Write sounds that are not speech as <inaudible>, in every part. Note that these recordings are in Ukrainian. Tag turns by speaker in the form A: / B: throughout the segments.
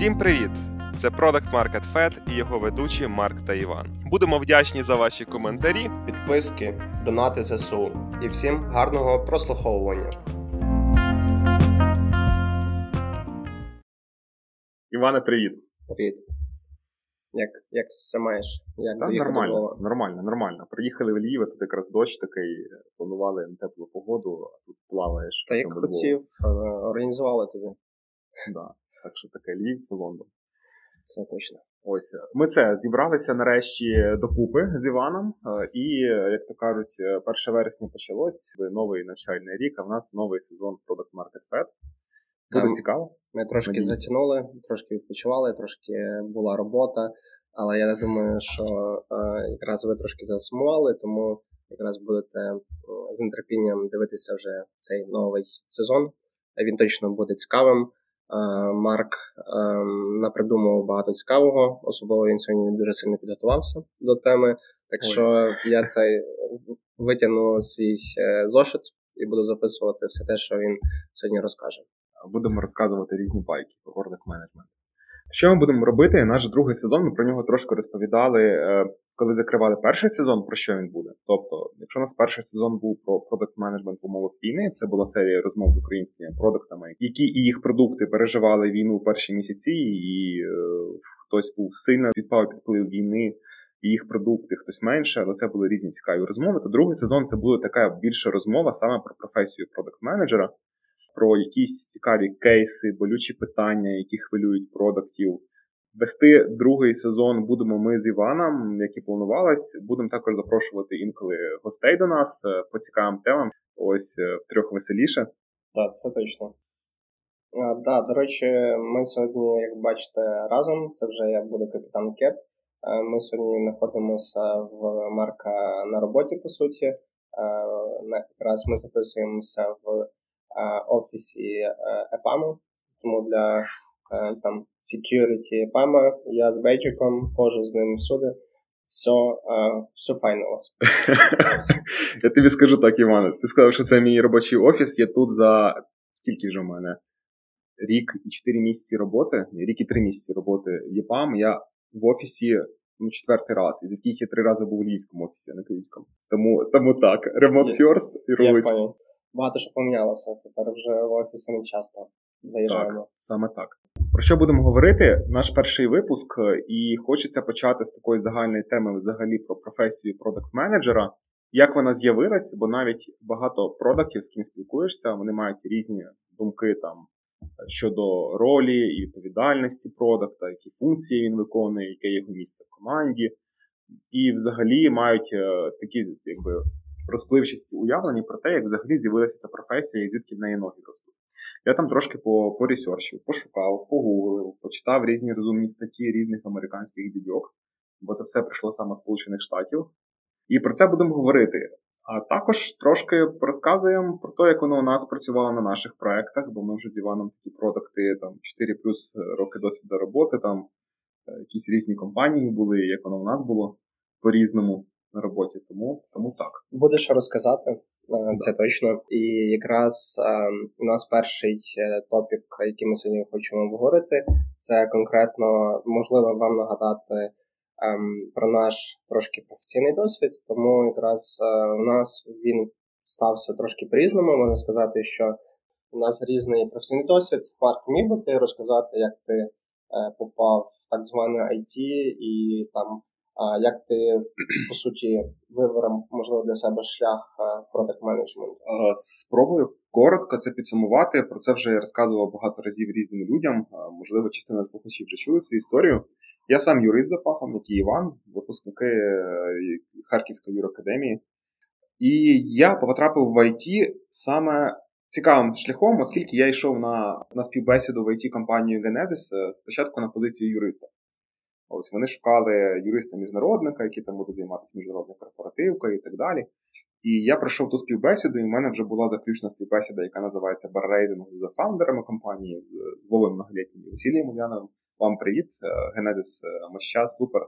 A: Всім привіт! Це Product Market Fed і його ведучі Марк та Іван. Будемо вдячні за ваші коментарі,
B: підписки, донати ЗСУ і всім гарного прослуховування.
A: Іване, привіт.
B: Привіт. Як як все маєш? Як
A: Та, нормально, нормально, нормально. Приїхали в Львів, тут якраз дощ такий, планували на теплу погоду, а тут плаваєш.
B: Та як хотів, е, організували тобі.
A: Да. Так що таке Львів, це Лондон.
B: Це точно.
A: Ось ми це зібралися нарешті докупи з Іваном. Е, і, як то кажуть, 1 е, вересня почалось новий навчальний рік, а в нас новий сезон Product Market Fed. Буде Там цікаво.
B: Ми трошки Надіюсь. затягнули, трошки відпочивали, трошки була робота. Але я думаю, що е, якраз ви трошки засумували, тому якраз будете з нетерпінням дивитися вже цей новий сезон. Він точно буде цікавим. Марк ем, напридумував багато цікавого, особливо він сьогодні дуже сильно підготувався до теми. Так що я цей витягну свій е, зошит і буду записувати все те, що він сьогодні розкаже.
A: Будемо розказувати різні байки про Product Management. Що ми будемо робити? Наш другий сезон, ми про нього трошки розповідали, е, коли закривали перший сезон, про що він буде. Тобто, якщо у нас перший сезон був про продакт менеджмент в умовах війни, це була серія розмов з українськими продуктами, які і їх продукти переживали війну в перші місяці, і е, хтось був сильно підпав під вплив війни. І їх продукти, хтось менше, але це були різні цікаві розмови. То другий сезон це буде така більша розмова саме про професію продакт-менеджера, про якісь цікаві кейси, болючі питання, які хвилюють продуктів. Вести другий сезон будемо ми з Іваном, як і планувалось. Будемо також запрошувати інколи гостей до нас е, по цікавим темам. Ось е, трьох веселіше.
B: Так, це точно. А, да, До речі, ми сьогодні, як бачите, разом. Це вже я буду капітан Кеп. Е, ми сьогодні знаходимося в Марка на роботі, по суті. Якраз ми записуємося в офісі ЕПАМу, тому для там security ЕПАМа я з бейджиком ходжу з ним всюди. Все все файно у вас. <laughs>
A: Я тобі скажу так, Іване. Ти сказав, що це мій робочий офіс. Я тут за скільки вже в мене? Рік і чотири місяці роботи, рік і три місяці роботи в ЄПАМ. Я в офісі ну, четвертий раз, із яких я три рази був у Львівському офісі, а не Київському. Тому тому так. Remote first і рулить
B: багато що помінялося. Тепер вже в офіси не часто заїжджаємо.
A: Так, Саме так. Про що будемо говорити? Наш перший випуск, і хочеться почати з такої загальної теми взагалі про професію продакт-менеджера. Як вона з'явилась, бо навіть багато продактів, з ким спілкуєшся, вони мають різні думки там щодо ролі і відповідальності продакта, які функції він виконує, яке його місце в команді. І взагалі мають е, такі якби розпливчасті уявлені про те, як взагалі з'явилася ця професія і звідки в неї ноги ростуть. Я там трошки по, поресерчив, пошукав, погуглив, почитав різні розумні статті різних американських дідьок, бо це все прийшло саме з Сполучених Штатів. І про це будемо говорити. А також трошки розказуємо про те, як воно у нас працювало на наших проектах, бо ми вже з Іваном такі продукти, там 4 плюс роки досвіду роботи, там е, якісь різні компанії були, як воно у нас було по-різному на роботі. Тому тому так.
B: Буде що розказати, це точно. І якраз е, у нас перший е, топік, який ми сьогодні хочемо обговорити, це конкретно можливо вам нагадати ем, про наш трошки професійний досвід. Тому якраз у нас він стався трошки по-різному. Можна сказати, що у нас різний професійний досвід. Марк міг би ти розказати, як ти попав в так зване IT і там як ти по суті виберем, можливо, для себе шлях продакт менеджменту?
A: Спробую коротко це підсумувати. Про це вже я розказував багато разів різним людям. Можливо, частина слухачів вже чули цю історію. Я сам юрист за фахом, як і Іван, випускники е, Харківської юракадемії. І я потрапив в IT саме цікавим шляхом, оскільки я йшов на на співбесіду в it компанію Genesis е, спочатку на позицію юриста. Ось вони шукали юриста-міжнародника, який там буде займатися міжнародною корпоративкою і так далі. І я пройшов ту співбесіду, і в мене вже була заключна співбесіда, яка називається Баррейзинг з фаундерами компанії, з, з Вовим Многолітнім і Василієм Ульяновим. Вам привіт, Генезис Моща, супер,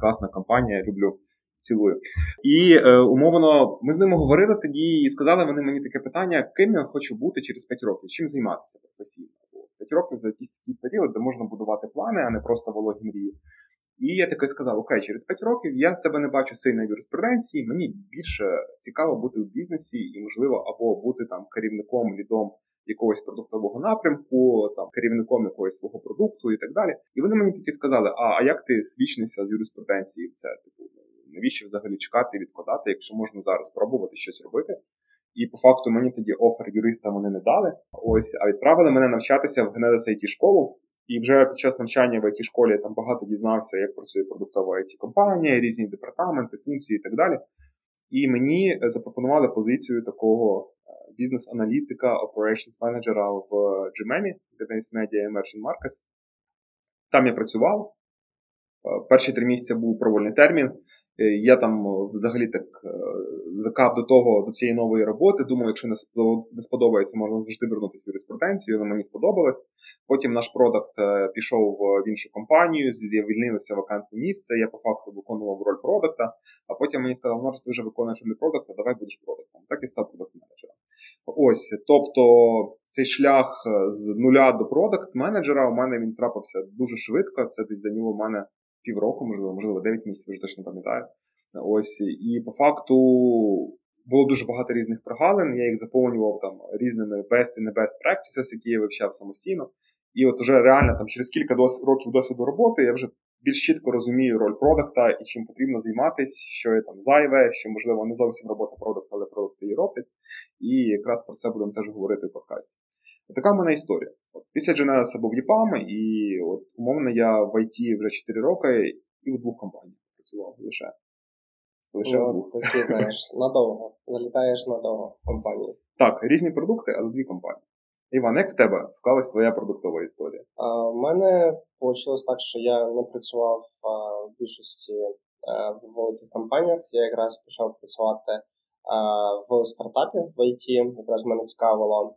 A: класна компанія, люблю, цілую. І е, умовно, ми з ними говорили тоді і сказали вони мені таке питання, ким я хочу бути через 5 років, чим займатися професійно. 5 років за якийсь такий період, де можна будувати плани, а не просто вологі мрії. І я таки сказав: Окей, через 5 років я себе не бачу сильно в юриспруденції, мені більше цікаво бути в бізнесі і, можливо, або бути там керівником, лідом якогось продуктового напрямку, там керівником якогось свого продукту і так далі. І вони мені таки сказали: А а як ти свічнишся з юриспруденції? Це типу, навіщо взагалі чекати і відкладати, якщо можна зараз спробувати щось робити? І по факту мені тоді офер юриста вони не дали. Ось, а відправили мене навчатися в Genesis IT школу. І вже під час навчання в it школі я там багато дізнався, як працює продуктова it компанія різні департаменти, функції і так далі. І мені запропонували позицію такого е, бізнес-аналітика, operations менеджера в GMM, Advanced Media Emerging Markets. Там я працював. Е, перші три місяці був провольний термін. Е, я там взагалі так звикав до того, до цієї нової роботи. Думав, якщо не сподобається, можна завжди вернутися в юриспруденцію, але мені сподобалось. Потім наш продакт е, пішов в іншу компанію, звільнилося вакантне місце. Я по факту виконував роль продакта, а потім мені сказали, ну, ти вже виконуєш роль продакта, давай будеш продактом. Так і став продакт-менеджером. Ось, тобто цей шлях е, з нуля до продакт-менеджера у мене він трапився дуже швидко. Це десь зайняло в мене півроку, можливо, можливо, 9 місяців, вже точно пам'ятаю. Ось і по факту було дуже багато різних прогалин. Я їх заповнював там різними best і не best practices, які я вивчав самостійно. І от уже реально там через кілька дос- років досвіду роботи я вже більш чітко розумію роль продукта і чим потрібно займатися, що є там зайве, що можливо не зовсім робота продукта, але продукти її роблять. І якраз про це будемо теж говорити в подкасті. Така в мене історія. От, Після Genesis був ЄПАМ, і от, умовно я в IT вже 4 роки і в двох компаніях працював лише.
B: Лише ну, такі, знаєш, <laughs> надовго. Залітаєш надовго в компанію.
A: Так, різні продукти, але дві компанії. Іван, як в тебе склалась твоя продуктова історія?
B: У мене вийшло так, що я не працював а, в більшості а, в великих компаніях. Я якраз почав працювати а, в стартапі в IT. Якраз мене цікавило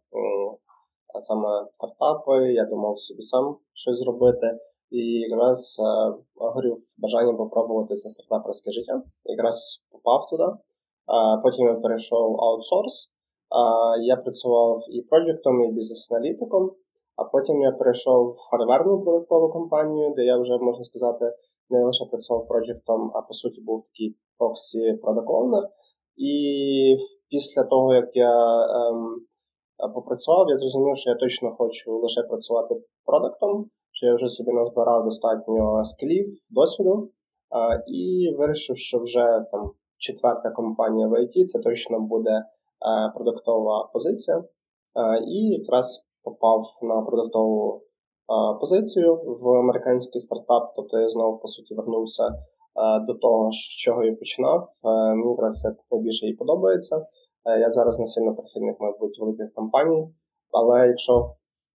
B: саме стартапи. Я думав собі сам щось зробити. І якраз е, горів бажанням попробувати це стартаперське життя. Якраз попав туди. Е, потім я перейшов аутсорс. Е, я працював і проєктом, і бізнес-аналітиком, а потім я перейшов в хардверну продуктову компанію, де я вже можна сказати не лише працював проєктом, а по суті був такий проксі продакт оунер І після того, як я ем, попрацював, я зрозумів, що я точно хочу лише працювати продуктом що я вже собі назбирав достатньо скілів, досвіду, і вирішив, що вже там четверта компанія в IT це точно буде продуктова позиція. І якраз попав на продуктову позицію в американський стартап, тобто я знову по суті вернувся до того, з чого я починав. Мені якраз це найбільше і подобається. Я зараз не сильно прихильник, мабуть, великих компаній, але якщо в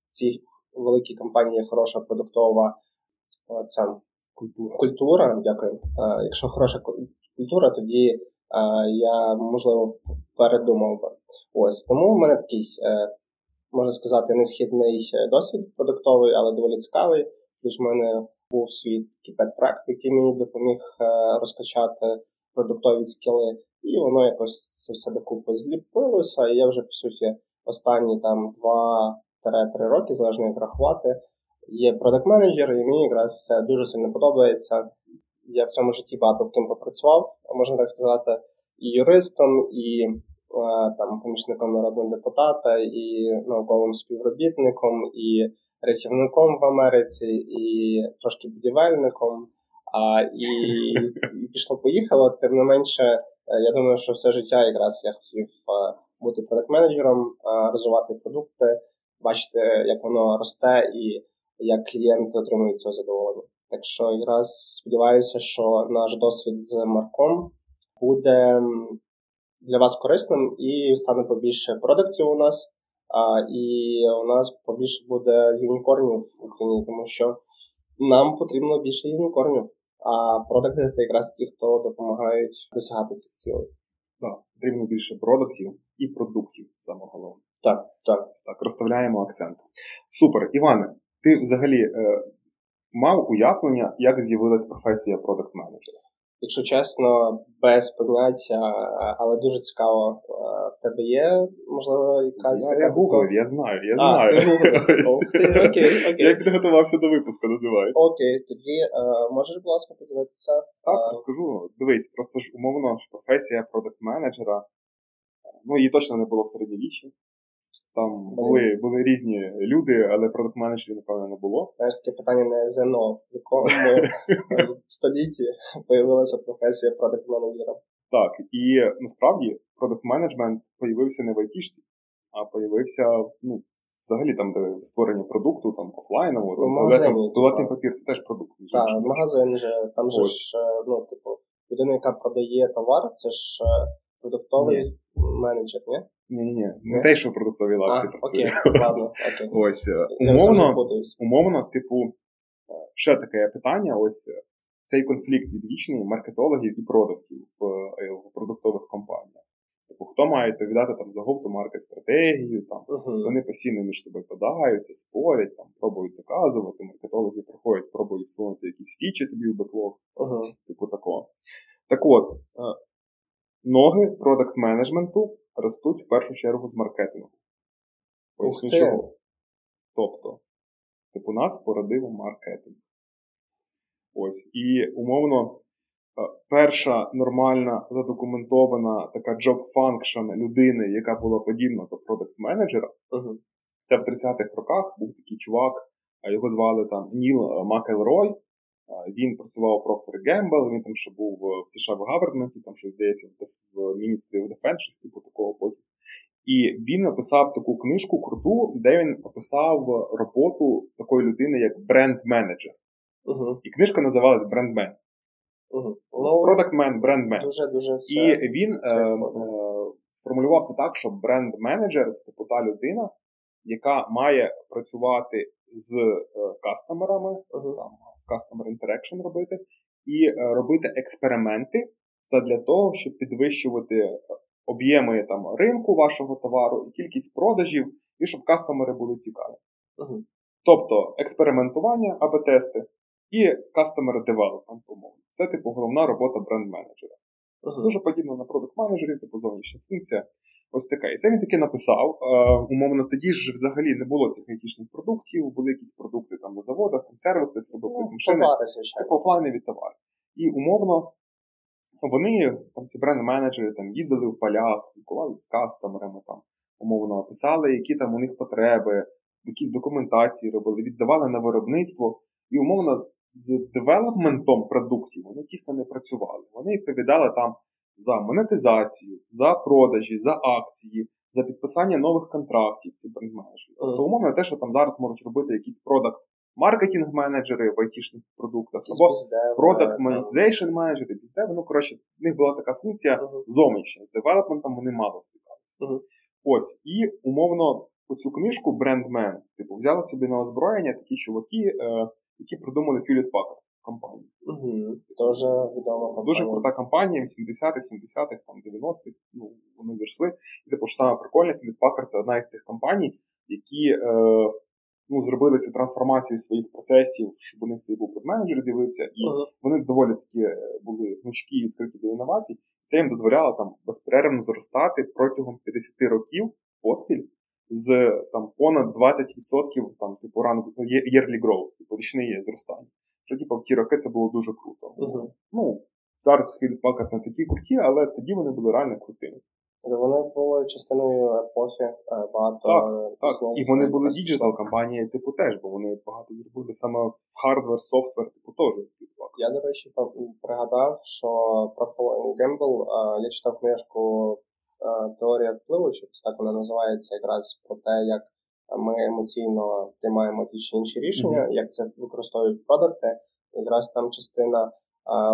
B: цій великій компанії хороша продуктова ця культура. культура. Дякую. Якщо хороша культура, тоді я можливо передумав би. Ось тому в мене такий, е, можна сказати, несхідний досвід продуктовий, але доволі цікавий. Плюс в мене був свій такий який мені допоміг е, розкачати продуктові скіли, і воно якось це все докупи зліпилося. І я вже по суті останні там два 3 роки, залежно як рахувати. Є продакт менеджер і мені якраз це дуже сильно подобається. Я в цьому житті багато ким попрацював, можна так сказати, і юристом, і е, там помічником народного депутата, і науковим співробітником, і рятівником в Америці, і трошки будівельником. А, І і пішло-поїхало. Тим не менше, е, я думаю, що все життя якраз я хотів е, бути продакт-менеджером, розвивати продукти бачити, як воно росте і як клієнти отримують цього задоволення. Так що якраз сподіваюся, що наш досвід з Марком буде для вас корисним і стане побільше продуктів у нас. А, І у нас побільше буде юнікорнів в Україні, тому що нам потрібно більше юнікорнів. А продукти це якраз ті, хто допомагають досягати цих цілей.
A: Так, потрібно більше продуктів і продуктів саме головне.
B: Так, так.
A: Так, розставляємо акцент. Супер. Іване, ти взагалі е, мав уявлення, як з'явилась професія продакт менеджера
B: якщо чесно, без поняття, але дуже цікаво. В тебе є, можливо, якась.
A: Я, я гуглив, я знаю, я знаю.
B: А, <laughs> ти окей, окей.
A: Я підготувався до випуску, називається.
B: Окей, тоді е, можеш, будь ласка, поділитися?
A: Так, розкажу. Дивись, просто ж умовно професія продакт менеджера ну її точно не було в середньовіччі. Там були були різні люди, але продакт-менеджерів, напевно, не було.
B: Знаєш, таке питання не ЗНО, в якому <laughs> столітті з'явилася професія продакт-менеджера.
A: Так, і насправді продакт-менеджмент появився не в айтішці, а появився ну, взагалі там, де створення продукту, там офлайново,
B: ну, магазині,
A: туалетний папір це теж продукт.
B: Так, магазин же, там же ж, ну, типу, людина, яка продає товар, це ж е, продуктовий менеджер, ні?
A: Ні, ні, не те, що в продуктовій лавці працює.
B: Окей, ладно, <laughs> окей.
A: Ось е, умовно, умовно, типу, е, ще таке питання: ось е, цей конфлікт відвічний маркетологів і продуктів в, в продуктових компаніях. Типу, хто має відповідати там за go-to-market стратегію, там uh-huh. вони постійно між собою подаються, спорять, там пробують доказувати, маркетологи приходять, пробують всунути якісь фічі тобі в беклог, uh-huh. типу такого. Так от, Ноги продакт менеджменту ростуть в першу чергу з маркетингу. Поясню чого. Тобто, типу нас породив маркетинг. Ось. І умовно, е, перша нормальна задокументована така job function людини, яка була подібна до продакт менеджера uh-huh. це в 30-х роках був такий чувак, його звали там Ніл Макелрой. Він працював у Procter Gamble, він там ще був в США в Гаверменті, там щось здається, в міністрі Defense, щось типу такого потім. І він написав таку книжку круту, де він описав роботу такої людини, як бренд-менеджер.
B: Uh-huh.
A: І книжка називалась Брендмен. Продактмен, брендмен. І він е, е, сформулював це так, що бренд-менеджер це типу та людина, яка має працювати з е, кастомерами, uh-huh. там, з Customer Interaction робити, і е, робити експерименти для того, щоб підвищувати е, об'єми там, ринку вашого товару і кількість продажів, і щоб кастомери були цікаві.
B: Uh-huh.
A: Тобто експериментування, АБ-тести і Customer Development, умовно. Це типу головна робота бренд-менеджера. Uh-huh. Дуже подібно на продакт-менеджерів, типу зовнішня функція. Ось така. І це він таки написав. Е, умовно, тоді ж взагалі не було цих айтішних продуктів, були якісь продукти там на заводах, сервер хтось робив
B: ну,
A: хтось машини. Типу офлайнові товари. І умовно. Вони, там ці бренд-менеджери там їздили в полях, спілкувалися з кастомерами, там, умовно писали, які там у них потреби, якісь документації робили, віддавали на виробництво. І умовно з девелопментом продуктів вони тісно не працювали. Вони відповідали там за монетизацію, за продажі, за акції, за підписання нових контрактів ці бренд-менеджери. Тобто, умовно, те, що там зараз можуть робити якісь продакт маркетинг-менеджери в айтішних продуктах, або продакт monetization менеджери біздеви. Ну, коротше, в них була така функція uh-huh. зовнішня. З девелопментом вони мало стикалися.
B: Uh-huh.
A: Ось, і умовно, оцю книжку Брендмен, типу, взяли собі на озброєння такі чуваки, е, які придумали Hewlett Packard компанію.
B: Угу. Дуже відома компанія.
A: Дуже крута компанія, 80-х, 70-х, там 90-х, ну, вони зросли. І типу ж саме прикольне, Hewlett Packard це одна із тих компаній, які е, ну, зробили цю трансформацію своїх процесів, щоб у них цей був менеджер з'явився, і uh вони доволі такі е, були гнучкі і відкриті до інновацій. Це їм дозволяло там безперервно зростати протягом 50 років поспіль з там понад 20% там, типу, ранку ну, yearly growth, типу річне зростання. Що типу, в ті роки це було дуже круто.
B: Uh-huh.
A: Ну, зараз Hewlett Packard не такі круті, але тоді вони були реально крутими.
B: Вони були частиною епохи е, багато.
A: Так, так. І вони були digital компанії, типу, теж, бо вони багато зробили саме в hardware, software, типу, теж.
B: Я, до речі, пригадав, що про Gamble е, я читав книжку Е, теорія впливу, чи так вона називається якраз про те, як ми емоційно приймаємо ті чи інші рішення, mm-hmm. як це використовують продукти. Якраз там частина е,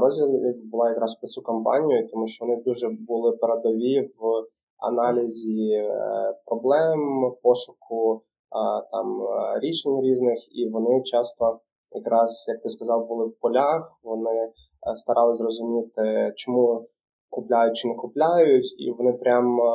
B: розділів була якраз про цю кампанію, тому що вони дуже були передові в аналізі е, проблем, пошуку там рішень різних, і вони часто, якраз як ти сказав, були в полях. Вони старалися зрозуміти, чому купляють чи не купляють, і вони прям е,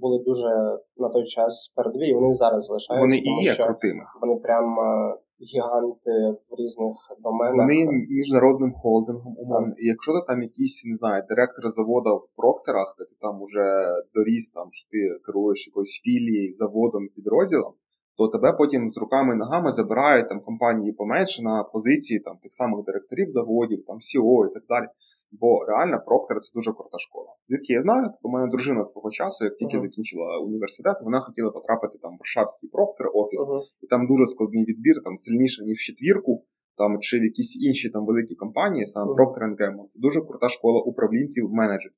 B: були дуже на той час передові, і вони зараз залишаються.
A: Вони і є крутими.
B: Вони прям е, гіганти в різних доменах.
A: Вони міжнародним холдингом умовно. І якщо ти там якийсь, не знаю, директор заводу в Проктерах, де ти там уже доріс, там що ти керуєш якоюсь філією, заводом, підрозділом, то тебе потім з руками і ногами забирають там компанії поменше на позиції там тих самих директорів заводів, там CEO і так далі. Бо реально Проктор це дуже крута школа. Звідки я знаю? Бо мене дружина свого часу, як тільки uh-huh. закінчила університет, вона хотіла потрапити там в Варшавський Проктор офіс, uh-huh. і там дуже складний відбір, там сильніше ніж в четвірку, там чи в якісь інші там великі компанії, саме uh-huh. Procter Gamble. Це дуже крута школа управлінців менеджерів.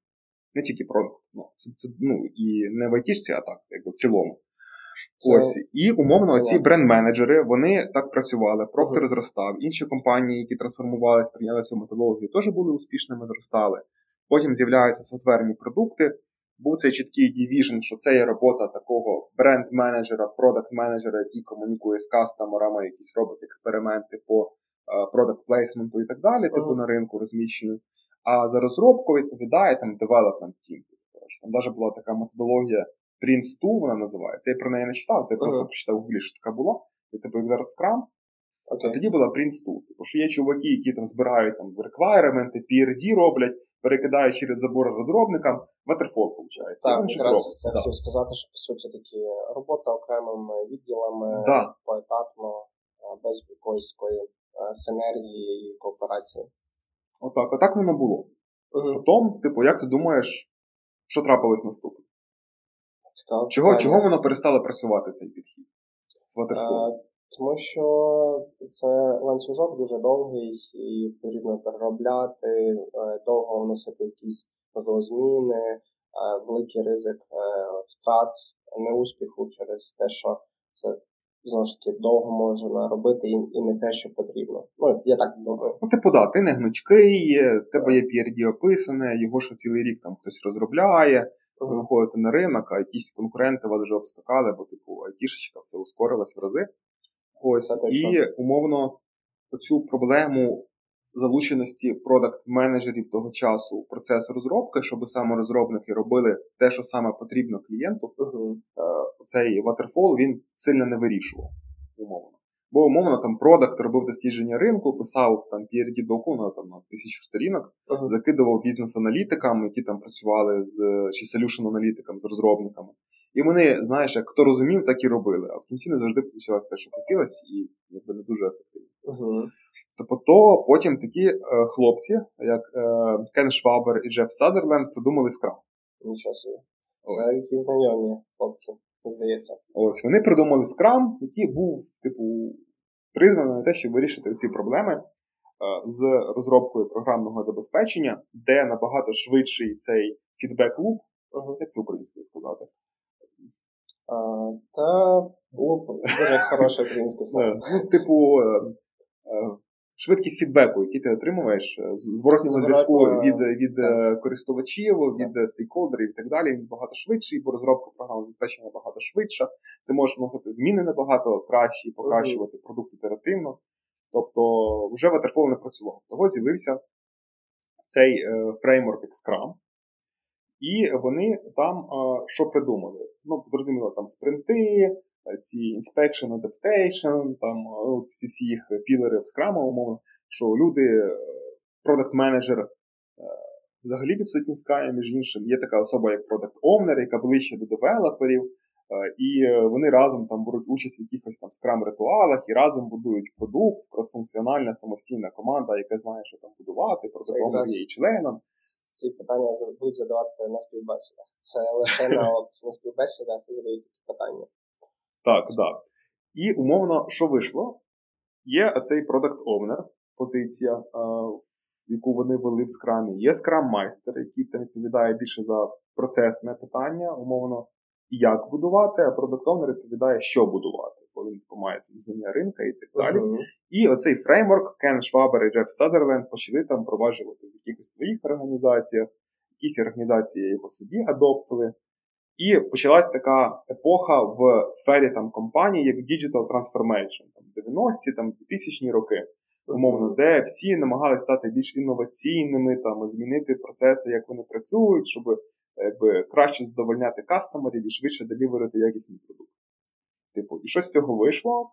A: Не тільки продукт. Ну, це, це ну і не в айтішці, а так, якби в цілому. Ось і умовно ці бренд-менеджери вони так працювали. Проктор uh-huh. зростав. Інші компанії, які трансформувалися, прийняли цю методологію, теж були успішними, зростали. Потім з'являються софтверні продукти. Був цей чіткий дівіжн, що це є робота такого бренд-менеджера, продакт-менеджера, який комунікує з кастомерами, якісь робить експерименти по продакт плейсменту і так далі, uh-huh. типу на ринку розміщенню. А за розробку відповідає там development team. Там навіть була така методологія Prince 2 вона називається. Я про неї не читав, це я просто uh-huh. прочитав в гуглі, що така була. І типу, як зараз скрам. Okay. А тоді була Prince 2. Типу, що є чуваки, які там збирають там requirement, PRD роблять, перекидають через забор розробникам, Waterfall, виходить.
B: Так, якраз це да. хотів сказати, що по суті такі робота окремими відділами да. поетапно, без якоїсь такої синергії і кооперації.
A: Отак, отак воно було. Uh-huh. Потім, типу, як ти думаєш, що трапилось наступне?
B: Цікаво.
A: Чого чого воно перестало працювати цей підхід? з Waterfall?
B: Тому що це ланцюжок дуже довгий і потрібно переробляти, е, довго вносити якісь можливо зміни, е, великий ризик е, втрат, неуспіху через те, що це знову ж таки довго можна робити і і не те, що потрібно. Ну, я так думаю.
A: Ну, типу, да, ти не гнучкий, тебе є PRD описане, його що цілий рік там хтось розробляє ви виходите на ринок, а якісь конкуренти вас вже обскакали, бо типу айтішечка все ускорилась в рази. Ось і умовно цю проблему залученості продакт-менеджерів того часу у процес розробки, щоб саме розробники робили те, що саме потрібно клієнту. Uh-huh. Цей waterfall він сильно не вирішував. Бо, умовно, там продакт робив дослідження ринку, писав там PRD доку на там на тисячу сторінок, uh-huh. закидував бізнес-аналітикам, які там працювали з чи solution аналітикам з розробниками. І вони, знаєш, як хто розумів, так і робили. А в кінці не завжди получалось те, що хотілося, і якби не дуже ефективно. Uh-huh. Тобто то потім такі е, хлопці, як е, Кен Швабер і Джеф Сазерленд, придумали скрам.
B: Нічого собі. Це якісь знайомі хлопці здається.
A: Ось вони придумали скрам, який був, типу, призваний на те, щоб вирішити ці проблеми е, з розробкою програмного забезпечення, де набагато швидший цей фідбек-луп, uh-huh. як це українською сказати.
B: А, Та луп дуже хороше українське слово. <laughs>
A: Типу, е, е, швидкість фідбеку, який ти отримуєш, е, зворотнього зв'язку від від е, користувачів, від стейкхолдерів і так далі, він багато швидший, бо розробка програмного забезпечення набагато швидша. Ти можеш вносити зміни набагато краще покращувати uh-huh. продукт ітеративно. Тобто вже Waterfall не працював. Того з'явився цей е, фреймворк як Scrum. І вони там е, що придумали? Ну, зрозуміло, там спринти, ці inspection, adaptation, там ну, ці всі їх пілери в скрама, умовно, що люди, продакт-менеджер е, взагалі відсутні в скрамі, між іншим, є така особа, як продакт-овнер, яка ближче до девелоперів, е, і вони разом там беруть участь в якихось там скрам-ритуалах і разом будують продукт, кросфункціональна самостійна команда, яка знає, що там будувати, продакт є і членом.
B: Ці питання будуть задавати на співбесідах. Це лише на, <laughs> от, на співбесідах задають такі питання.
A: Так, так. І умовно, що вийшло? Є цей продакт Owner, позиція, яку вони ввели в скрамі. Є скрам майстер, який там відповідає більше за процесне питання, умовно, як будувати, а продакт Owner відповідає, що будувати, бо він має знання ринка і так далі. Uh-huh. І оцей фреймворк Кен Швабер і Джеф Сазерленд почали там впроваджувати в якихось своїх організаціях, якісь організації його собі адоптили. І почалась така епоха в сфері там компаній, як Digital Transformation, там 90-ті, там 2000-ні роки, умовно, де всі намагалися стати більш інноваційними, там змінити процеси, як вони працюють, щоб якби, краще задовольняти кастомерів і швидше деліверити якісний продукт. Типу, і що з цього вийшло?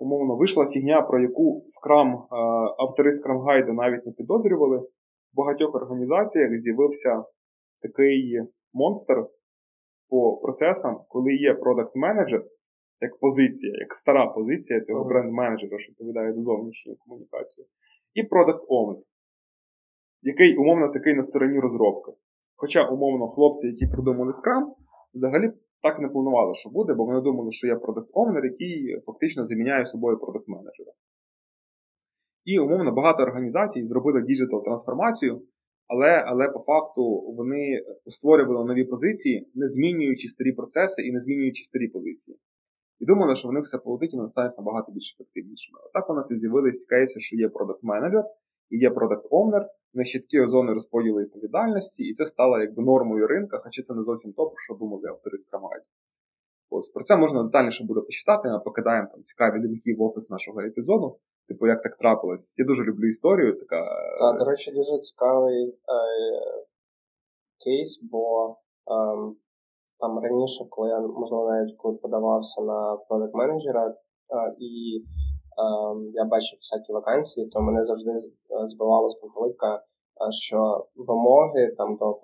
A: умовно, вийшла фігня, про яку Scrum, е, автори Guide навіть не підозрювали. В багатьох організаціях з'явився такий монстр по процесам, коли є продакт менеджер як позиція, як стара позиція цього бренд-менеджера, що відповідає за зовнішню комунікацію, і продакт owner який умовно такий на стороні розробки. Хоча, умовно, хлопці, які придумали Scrum, взагалі так не планували, що буде, бо вони думали, що є продакт овнер який фактично заміняє собою продакт менеджера І умовно багато організацій зробили digital трансформацію, але але по факту вони створювали нові позиції, не змінюючи старі процеси і не змінюючи старі позиції. І думали, що вони все полетить і вони стануть набагато більш ефективнішими. Так у нас і з'явились кейси, що є product manager і є product owner на чіткі зони розподілу відповідальності, і це стало якби нормою ринка, хоча це не зовсім то, про що думали автори Scrum Guide. Ось про це можна детальніше буде почитати. Ми покидаємо там цікаві лінки в опис нашого епізоду. Типу, як так трапилось. Я дуже люблю історію. така...
B: Так, до речі, дуже цікавий е, кейс, бо е, там раніше, коли я, можливо, навіть коли подавався на продакт менеджера е, і Ем, я бачив всякі вакансії, то мене завжди збивало з пантелика, е, що вимоги там до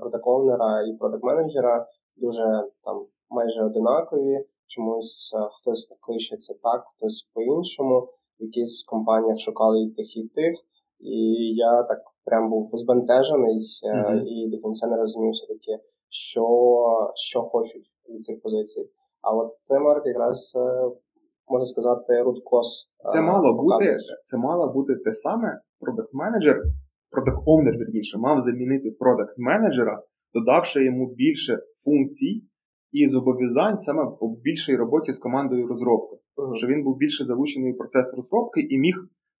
B: продакт-овнера і продакт-менеджера дуже там майже одинакові. Чомусь е, хтось кличеться так, хтось по-іншому. В якихось компаніях шукали і тих, і тих. І я так прям був збентежений mm-hmm. і до кінця не розумів все-таки, що що хочуть від цих позицій. А от це Марк якраз можна сказати, рудкос.
A: Це мало бути це мало бути те саме продакт менеджер продакт овнер верніше, мав замінити продакт менеджера, додавши йому більше функцій і зобов'язань саме по більшій роботі з командою розробки. Uh-huh. Що він був більше залучений в процес розробки і міг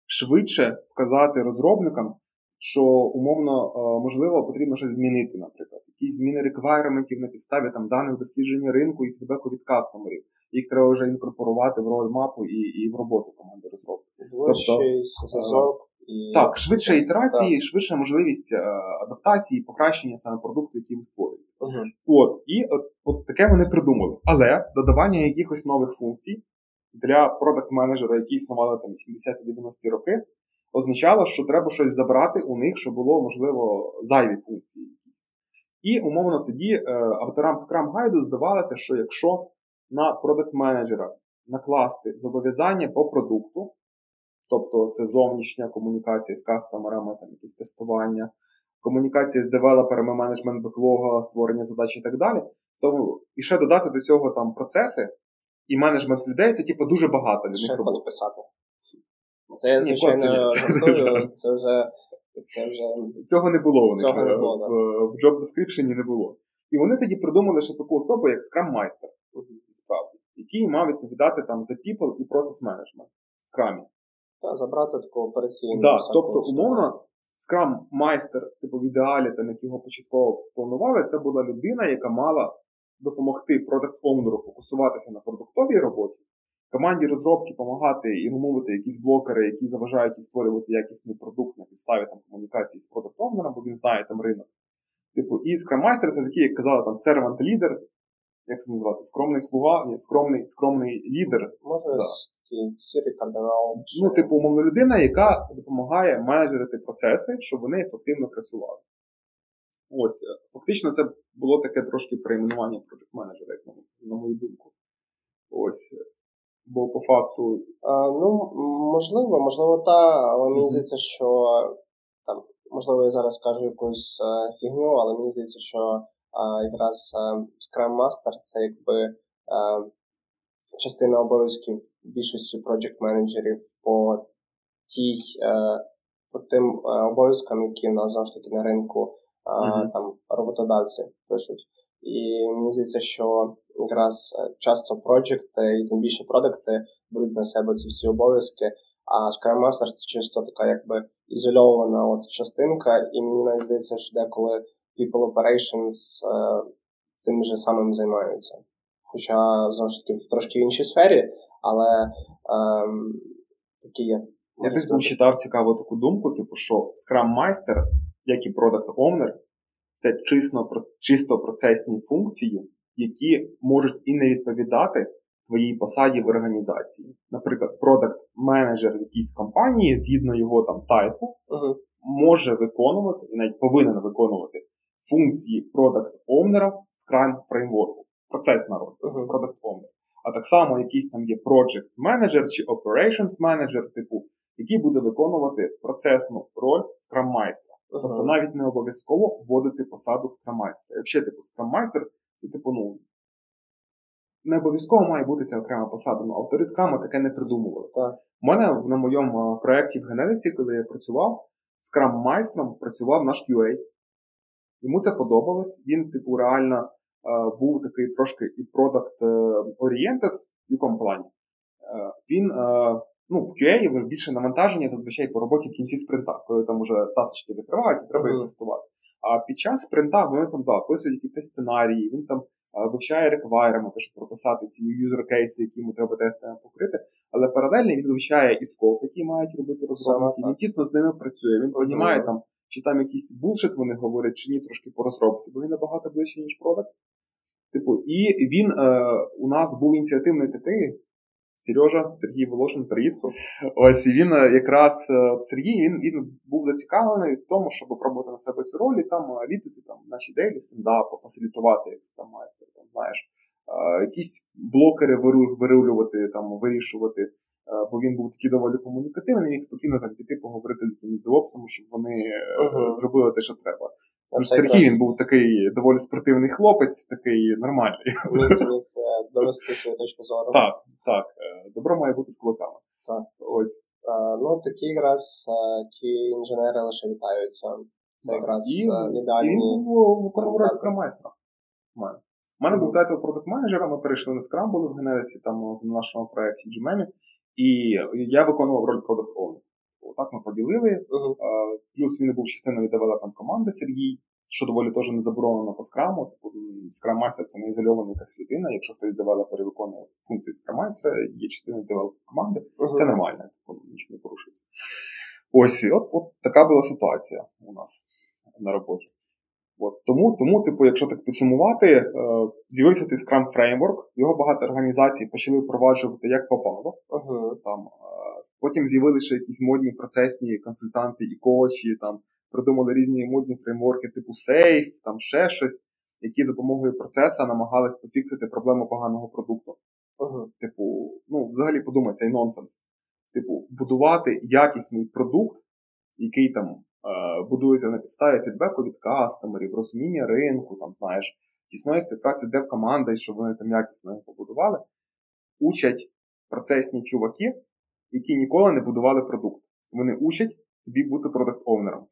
A: швидше вказати розробникам, що умовно е, можливо потрібно щось змінити, наприклад, якісь зміни реквайрементів на підставі там даних дослідження ринку і фідбеку від кастомерів. Їх треба вже інкорпорувати в роадмапу і і в роботу команди розробки.
B: Тобто, зв'язок.
A: І... Так, швидше ітерації, так. швидша можливість е, адаптації, покращення саме продукту, який ви створюєте.
B: Uh-huh.
A: От, і от, от таке вони придумали. Але додавання якихось нових функцій для продакт-менеджера, які існували там 70-90 роки, означало, що треба щось забрати у них, щоб було, можливо, зайві функції якісь. І, умовно, тоді е, авторам Scrum Guide здавалося, що якщо на продакт-менеджера накласти зобов'язання по продукту, тобто це зовнішня комунікація з кастомерами, там якісь тестування, комунікація з девелоперами, менеджмент беклога, створення задач і так далі, то і ще додати до цього там процеси і менеджмент людей це типу, дуже багато
B: для них роботи. писати. Це, звичайно,
A: це, <laughs>
B: це вже. Це вже
A: цього не було у
B: них не було,
A: в, в, в job description не було. І вони тоді придумали ще таку особу, як Scrum Майстер, справді, який мав відповідати там за people і процес менеджмент в скрамі.
B: Так, забрати таку операційну.
A: Да, тобто, умовно, Scrum майстер, типу в ідеалі, там, як його початково планували, це була людина, яка мала допомогти продакт оунеру фокусуватися на продуктовій роботі, команді розробки допомагати і намовити якісь блокери, які заважають і створювати якісний продукт на підставі там, комунікації з продакт оунером бо він знає там ринок. Типу, і Scrum це такий, як казали, там сервант лідер, як це називати? Скромний слуга, ні, скромний скромний лідер.
B: Може, да. такий сірий кардинал.
A: Ну, типу, умовно, людина, яка допомагає менеджерити процеси, щоб вони ефективно працювали. Ось, е, фактично, це було таке трошки перейменування project менеджера, як на, мою думку. Ось. Е, бо по факту.
B: А, Ну, можливо, можливо, та, але мені здається, що там можливо, я зараз кажу якусь е, фігню, але мені здається, що е, якраз е, Scrum Master це якби частина обов'язків більшості project менеджерів по тій, по тим обов'язкам, які в нас завжди таки на ринку mm-hmm. там роботодавці пишуть. І мені здається, що якраз часто проджекти і тим більше продукти беруть на себе ці всі обов'язки. А Scrum Master це чисто така якби ізольована от частинка, і мені навіть здається, що деколи People Operations е, цим же самим займаються. Хоча, знову ж таки, в трошки іншій сфері, але е, такі є.
A: Я десь був читав цікаву таку думку, типу, що Scrum Master, як і Product Owner, це чисто, чисто процесні функції, які можуть і не відповідати твоїй посаді в організації. Наприклад, продакт менеджер в якійсь компанії, згідно його там тайтлу,
B: uh-huh.
A: може виконувати і навіть повинен виконувати функції продакт оунера в Scrum фреймворку. Процесна роль uh-huh. А так само якийсь там є project менеджер чи operations менеджер, типу, який буде виконувати процесну роль Scrum майстра. Uh-huh. Тобто навіть не обов'язково вводити посаду Scrum майстра. Взагалі, типу, Scrum майстер це типу, ну. Не обов'язково має бутися окрема посада, ну автори скрама таке не придумували.
B: Так.
A: У мене на моєму проєкті в Генезисі, коли я працював, скрам-майстром працював наш QA. Йому це подобалось. Він, типу, реально е, був такий трошки і продакт орієнтед в якому плані. Е, він е, ну, в QA більше навантаження зазвичай по роботі в кінці спринта, коли там уже тасочки закривають і треба їх тестувати. А під час спринта вони там да, писують якісь сценарії, він там вивчає реквайременти, щоб прописати ці юзер кейси, які йому треба тестами покрити. Але паралельно він вивчає і скоп, які мають робити розробники. Він тісно з ними працює. Він розуміє там, чи там якийсь булшит вони говорять, чи ні, трошки по розробці, бо він набагато ближче, ніж продакт. Типу, і він е, у нас був ініціативний такий. Сережа, Сергій Волошин, привіт. Ось і він е, якраз е, Сергій він він був зацікавлений в тому, щоб пробувати на себе цю роль і там е, літати там наші дейлі, стендапи, фасилітувати як майстер, там знаєш, якісь блокери вирулювати, там вирішувати. Бо він був такий доволі комунікативний, міг спокійно там піти поговорити з якимись девопсами, щоб вони uh-huh. зробили те, що треба. Тому що Сергій він був такий доволі спортивний хлопець, такий нормальний. <laughs>
B: Міг довести свою точку зору.
A: Так, так. Добро має бути з кулаками.
B: Так.
A: Ось.
B: А, ну, такі якраз ті інженери лише вітаються. Це так. якраз і, ідеальні...
A: І він був роль скрам-майстра. У мене був тайтл product менеджера ми перейшли на скрам, були в Генезисі, там в нашому проєкті GMM, і я виконував роль product owner Так ми поділили.
B: Uh-huh.
A: Плюс він був частиною development команди Сергій що доволі теж не заборонено по скраму. Типу, скрам-майстер це не ізольована якась людина. Якщо хтось девелопер виконує функцію скрам-майстера, є частиною девелопер команди, uh-huh. це нормально, типу, нічого не порушується. Ось от, от така була ситуація у нас на роботі. От, Тому, тому, типу, якщо так підсумувати, е, з'явився цей Scrum Framework, його багато організацій почали впроваджувати як попало.
B: Uh-huh.
A: Там, е, Потім з'явилися якісь модні процесні консультанти і коучі, там придумали різні модні фреймворки, типу Safe, там ще щось, які за допомогою процесу намагались пофіксити проблему поганого продукту.
B: Uh-huh.
A: Типу, ну, взагалі подумай, цей нонсенс. Типу, будувати якісний продукт, який там будується на підставі фідбеку від кастомерів, розуміння ринку, там, знаєш, тісної співпраці з дев-командою, щоб вони там якісно його побудували, учать процесні чуваки, які ніколи не будували продукт. Вони учать тобі бути продакт-овнером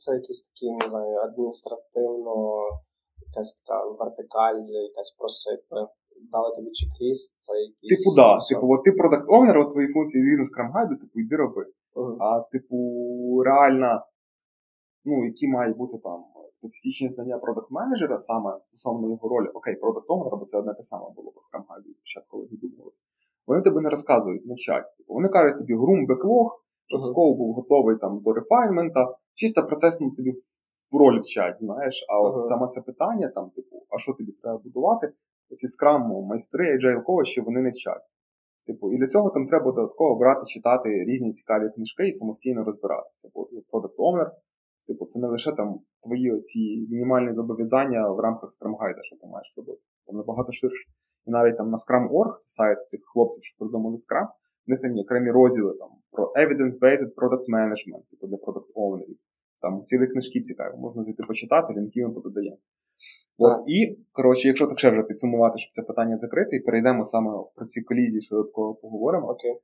B: це якісь такі, не знаю, адміністративно, якась така вертикаль, якась просто дали тобі чек-ліст, це якісь.
A: Типу, да. Типу, от ти продакт овнер от твої функції згідно з крамгайду, типу, йди роби.
B: Uh-huh.
A: А, типу, реально, ну, які мають бути там специфічні знання продакт-менеджера саме стосовно його ролі, окей, продакт овнера бо це одне те саме було по скрамгайду спочатку, коли додумалися. Вони тебе не розказують, не вчать. Типу, вони кажуть тобі грум беклог, щоб uh-huh. був готовий там до рефайнмента, чисто процесно тобі в роль вчать, знаєш. А от uh-huh. саме це питання, там, типу, а що тобі треба будувати? Оці скрам, майстри, agile коучі, вони не вчать. Типу, і для цього там треба додатково брати, читати різні цікаві книжки і самостійно розбиратися. Бо Product Owner, типу, це не лише там твої оці мінімальні зобов'язання в рамках Scrum-гайда, що ти маєш робити. Там набагато ширше. І навіть там на Scrum.org, це сайт цих хлопців, що придумали Scrum, в них там є окремі розділи там, про evidence-based product management, типу для product ownerів. Там цілі книжки цікаві, можна зайти почитати, лінки ми подаємо. От, І, коротше, якщо так ще вже підсумувати, щоб це питання закрити, і перейдемо саме про ці колізії, що додатково поговоримо.
B: Окей.
A: Е,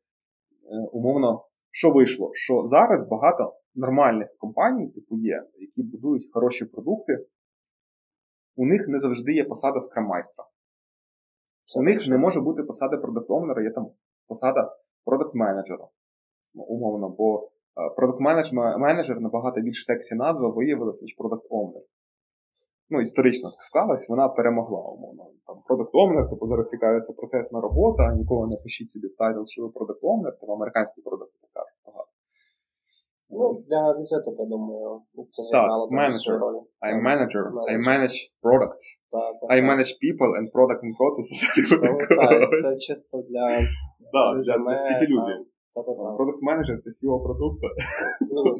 A: умовно, що вийшло? Що зараз багато нормальних компаній, типу є, які будують хороші продукти, у них не завжди є посада скраммайстра. У них не може бути посада продакт-оунера, є там посада продакт-менеджера. Ну, умовно, бо продакт-менеджер набагато більш сексі назва виявилась, ніж product owner. Ну, історично так склалась, вона перемогла, умовно. Там product owner, тобто зараз цікавиться процесна робота, нікого не пишіть собі в тайтл, що ви product owner, там американський продакт так кажуть багато.
B: Ну, для візиток, я думаю, це зіграло
A: свою роль. I'm manager, I manage product.
B: Так, так,
A: I manage people and product and processes. <laughs>
B: Так, <laughs> це чисто для
A: для, всіх людей. Продукт менеджер це CEO продукту. <laughs>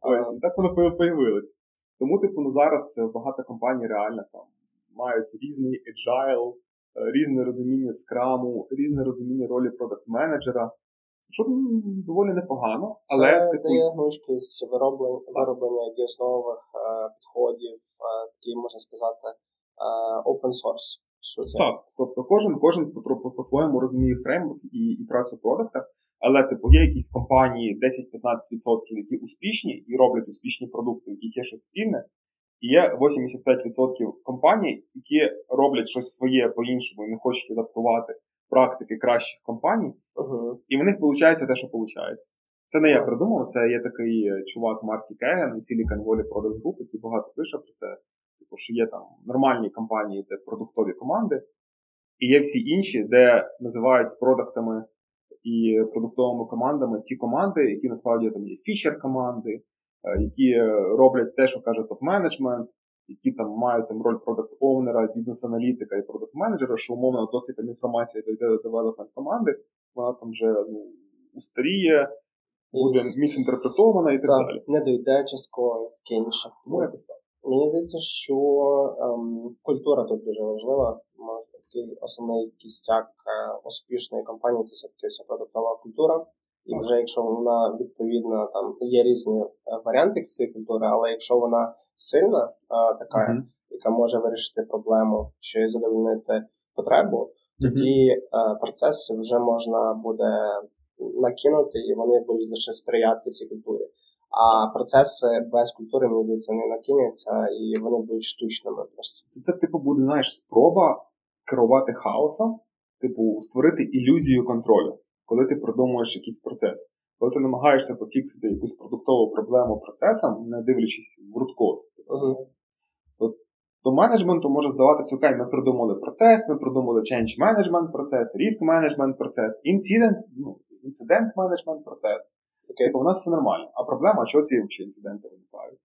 A: Ось, і так воно появилось. Тому, типу, ну зараз багато компаній реально там мають різний agile, різне розуміння скраму, різне розуміння ролі продакт менеджера що доволі непогано. але
B: Це типу... дає гнучкість вироблення, вироблення дієснових е, підходів, е, такий, можна сказати, е, open source. Суті.
A: Так, тобто кожен кожен по-своєму розуміє фреймворк і і працю в продуктах, але типу є якісь компанії 10-15%, які успішні і роблять успішні продукти, в яких є щось спільне, і є 85% компаній, які роблять щось своє по-іншому і не хочуть адаптувати практики кращих компаній,
B: uh-huh.
A: і в них виходить те, що виходить. Це не я придумав, це є такий е, чувак Марті Кеган Silicon Valley Product Group, який багато пише про це. Типу, що є там нормальні компанії, де продуктові команди, і є всі інші, де називають продуктами і продуктовими командами ті команди, які насправді там є фічер-команди, е, які е, роблять те, що каже топ-менеджмент, які там мають там роль продакт оунера бізнес-аналітика і продакт менеджера що умовно, доки там інформація дійде до девелопмент команди, вона там вже ну, устаріє, буде місінтерпретована і так, так далі.
B: Не дойде частково в кінше.
A: Тому якось так.
B: Мені здається, що ем, культура тут дуже важлива. Може, такий основний кістяк е, успішної компанії це все-таки вся продуктова культура. І вже якщо вона відповідно там є різні е, варіанти цієї культури, але якщо вона сильна, е, така, uh-huh. яка може вирішити проблему чи задовольнити потребу, тоді uh-huh. процеси вже можна буде накинути, і вони будуть лише сприяти цій культурі. А процеси без культури, мені здається, не накиняться, і вони будуть штучними. Просто
A: це, це типу буде знаєш спроба керувати хаосом, типу створити ілюзію контролю коли ти продумуєш якийсь процес. Коли ти намагаєшся пофіксити якусь продуктову проблему процесом, не дивлячись в рудкоз.
B: Uh-huh.
A: То, то менеджменту може здаватися, окей, ми придумали процес, ми придумали change management процес, risk management процес, incident, ну, інцидент менеджмент процес. Okay. Типу, у нас все нормально. А проблема, чого ці взагалі інциденти виникають?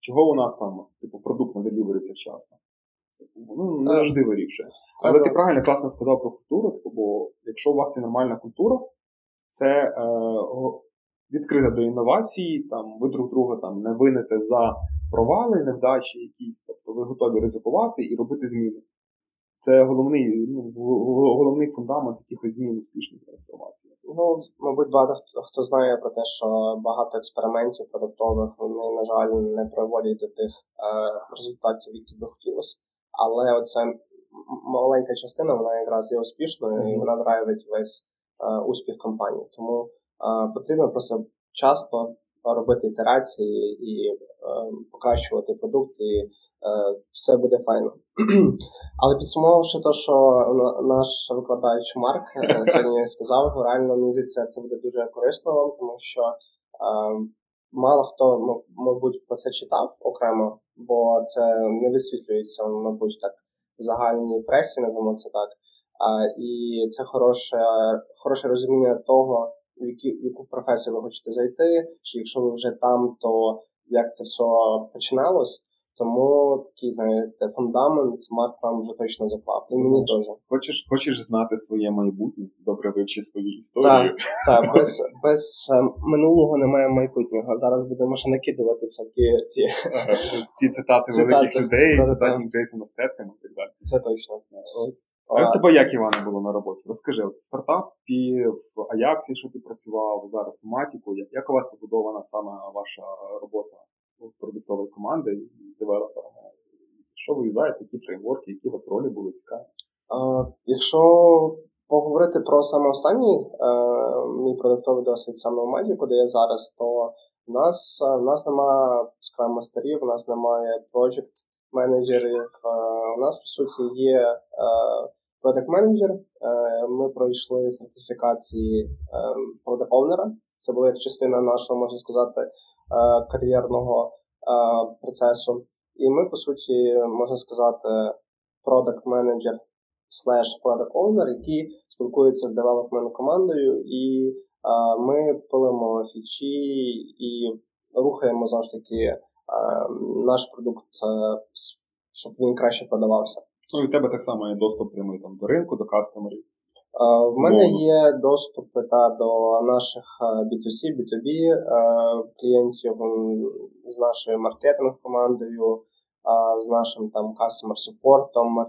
A: Чого у нас там, типу, продукт не делівериться вчасно? Типу, ну, не завжди вирішує. Але ти правильно класно сказав про культуру, типу, бо якщо у вас є нормальна культура, це е, відкрита до інновацій, там, ви друг друга там, не вините за провали, невдачі якісь, тобто ви готові ризикувати і робити зміни. Це головний ну, головний фундамент якихось змін успішних.
B: Ну, мабуть, багато хто знає про те, що багато експериментів продуктових вони, на жаль, не проводять до тих е, результатів, які би хотілося. Але оце маленька частина, вона якраз є успішною mm-hmm. і вона драйвить весь е, успіх компанії. Тому е, потрібно просто часто робити ітерації і е, покращувати продукт, і все буде файно. <clears throat> Але підсумовувавши те, що наш викладач Марк е, <laughs> сьогодні сказав, реально мені здається, це буде дуже корисно вам, тому що. Е, Мало хто, мабуть, про це читав окремо, бо це не висвітлюється, мабуть, так в загальній пресі, називаємо це так. І це хороше хороше розуміння того, в, які, в яку професію ви хочете зайти, чи якщо ви вже там, то як це все починалось. Тому такий, знаєте, фундамент Марк вам вже точно заклав. І мені теж.
A: Хочеш хочеш знати своє майбутнє, добре вивчи свою історію.
B: Так, так без <laughs> без е, минулого немає майбутнього. Зараз будемо ще накидувати всякі ці
A: ці цитати, цитати великих людей, цитати Джейсона Стетхема і так далі.
B: Це точно.
A: Ось. А в тебе як Івана було на роботі? Розкажи, от в стартапі, в Аяксі, що ти працював, зараз в Матіку. Як у вас побудована саме ваша робота продуктової команди з девелоперами? Що ви юзаєте, які фреймворки, які у вас ролі були цікаві?
B: А, Якщо поговорити про саме останній е, мій продуктовий досвід саме в Magic, де я зараз, то в нас в нас немає скрам мастерів, у нас немає project менеджерів. Е, у нас, по суті, є е, product менеджер. Е, ми пройшли сертифікації е, product. Це була як частина нашого, можна сказати, Е, кар'єрного е, процесу. І ми, по суті, можна сказати, product менеджер slash product owner, які спілкуються з девелопмент командою і Ми пилимо фічі і рухаємо ж таки наш продукт, щоб він краще продавався.
A: Ну і в тебе так само є доступ прямий там до ринку, до кастомерів.
B: В мене є доступ та, до наших B2C, B2B клієнтів з нашою маркетинг-командою, з нашим там customer супортом, е,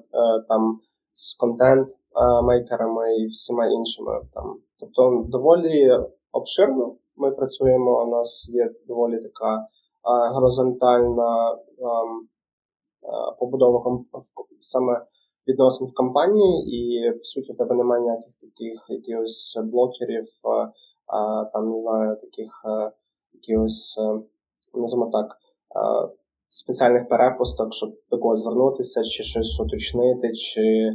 B: там з контент-мейкерами і всіма іншими. Там. Тобто доволі обширно ми працюємо. У нас є доволі така горизонтальна побудова саме відносин в компанії, і по суті в тебе немає ніяких таких якихось блокерів, там не знаю, таких якихось, називаємо так, спеціальних перепусток, щоб до когось звернутися, чи щось уточнити, чи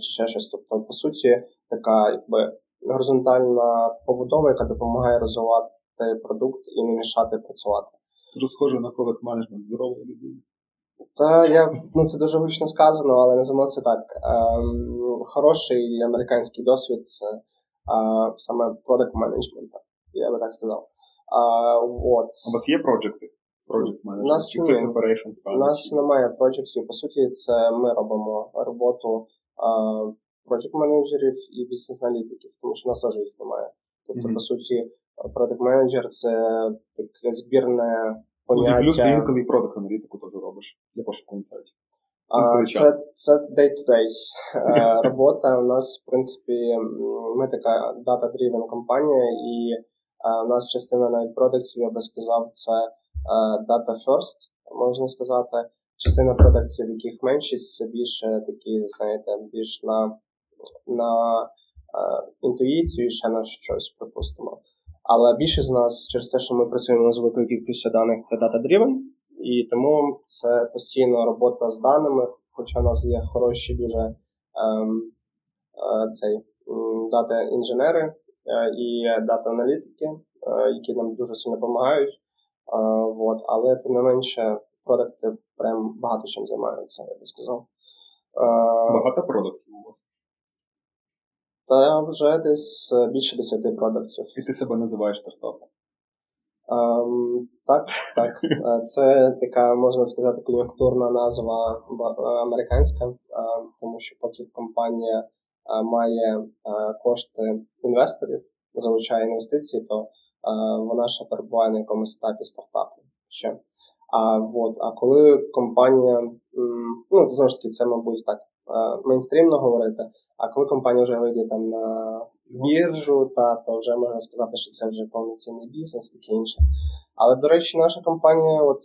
B: чи ще щось. Тобто, по суті, така якби горизонтальна побудова, яка допомагає розвивати продукт і не мішати працювати.
A: Дуже схоже на продакт менеджмент здорової людини.
B: Та я ну це дуже гучно сказано, але називаємо це так. Ем, хороший американський досвід е, саме продакт менеджменту, я би так сказав. А, от.
A: У вас є проекти? Project Management?
B: Нас,
A: чи хтось operations
B: У нас немає проєктів. По суті, це ми робимо роботу проєкт менеджерів і бізнес-аналітиків, тому що у нас теж їх немає. Тобто, mm-hmm. по суті, продакт менеджер це таке збірне поняття.
A: Ну, і плюс ти інколи і продакт аналітику теж робиш для пошуку інсайтів.
B: Це це day-to-day е, <laughs> робота. У нас, в принципі, ми така data-driven компанія, і е, у нас частина навіть продуктів, я би сказав, це е, data first, можна сказати. Частина продуктів, яких меншість, це більше такі, знаєте, більш на на інтуїцію і ще на щось припустимо. Але більшість з нас через те, що ми працюємо з великою кількістю даних, це data-driven, і тому це постійна робота з даними, хоча у нас є хороші дуже ем, е, цей дата інженери е, і дата-аналітики, е, які нам дуже сильно допомагають. Е, вот. Але тим не менше, продукти прям багато чим займаються, я би сказав.
A: Е, багато продуктів у вас.
B: Та вже десь е, більше 10 продуктів.
A: І ти себе називаєш стартапом?
B: Um, так, так. <laughs> Е, це така, можна сказати, кон'юнктурна назва е, американська, тому що поки компанія має кошти інвесторів, залучає інвестиції, то вона ще перебуває на якомусь етапі стартапу. Ще. А вот, а коли компанія, ну це знову ж таки, це, мабуть, так мейнстрімно говорити. А коли компанія вже вийде там на біржу, та то вже можна сказати, що це вже повноцінний бізнес, таке інше. Але, до речі, наша компанія, от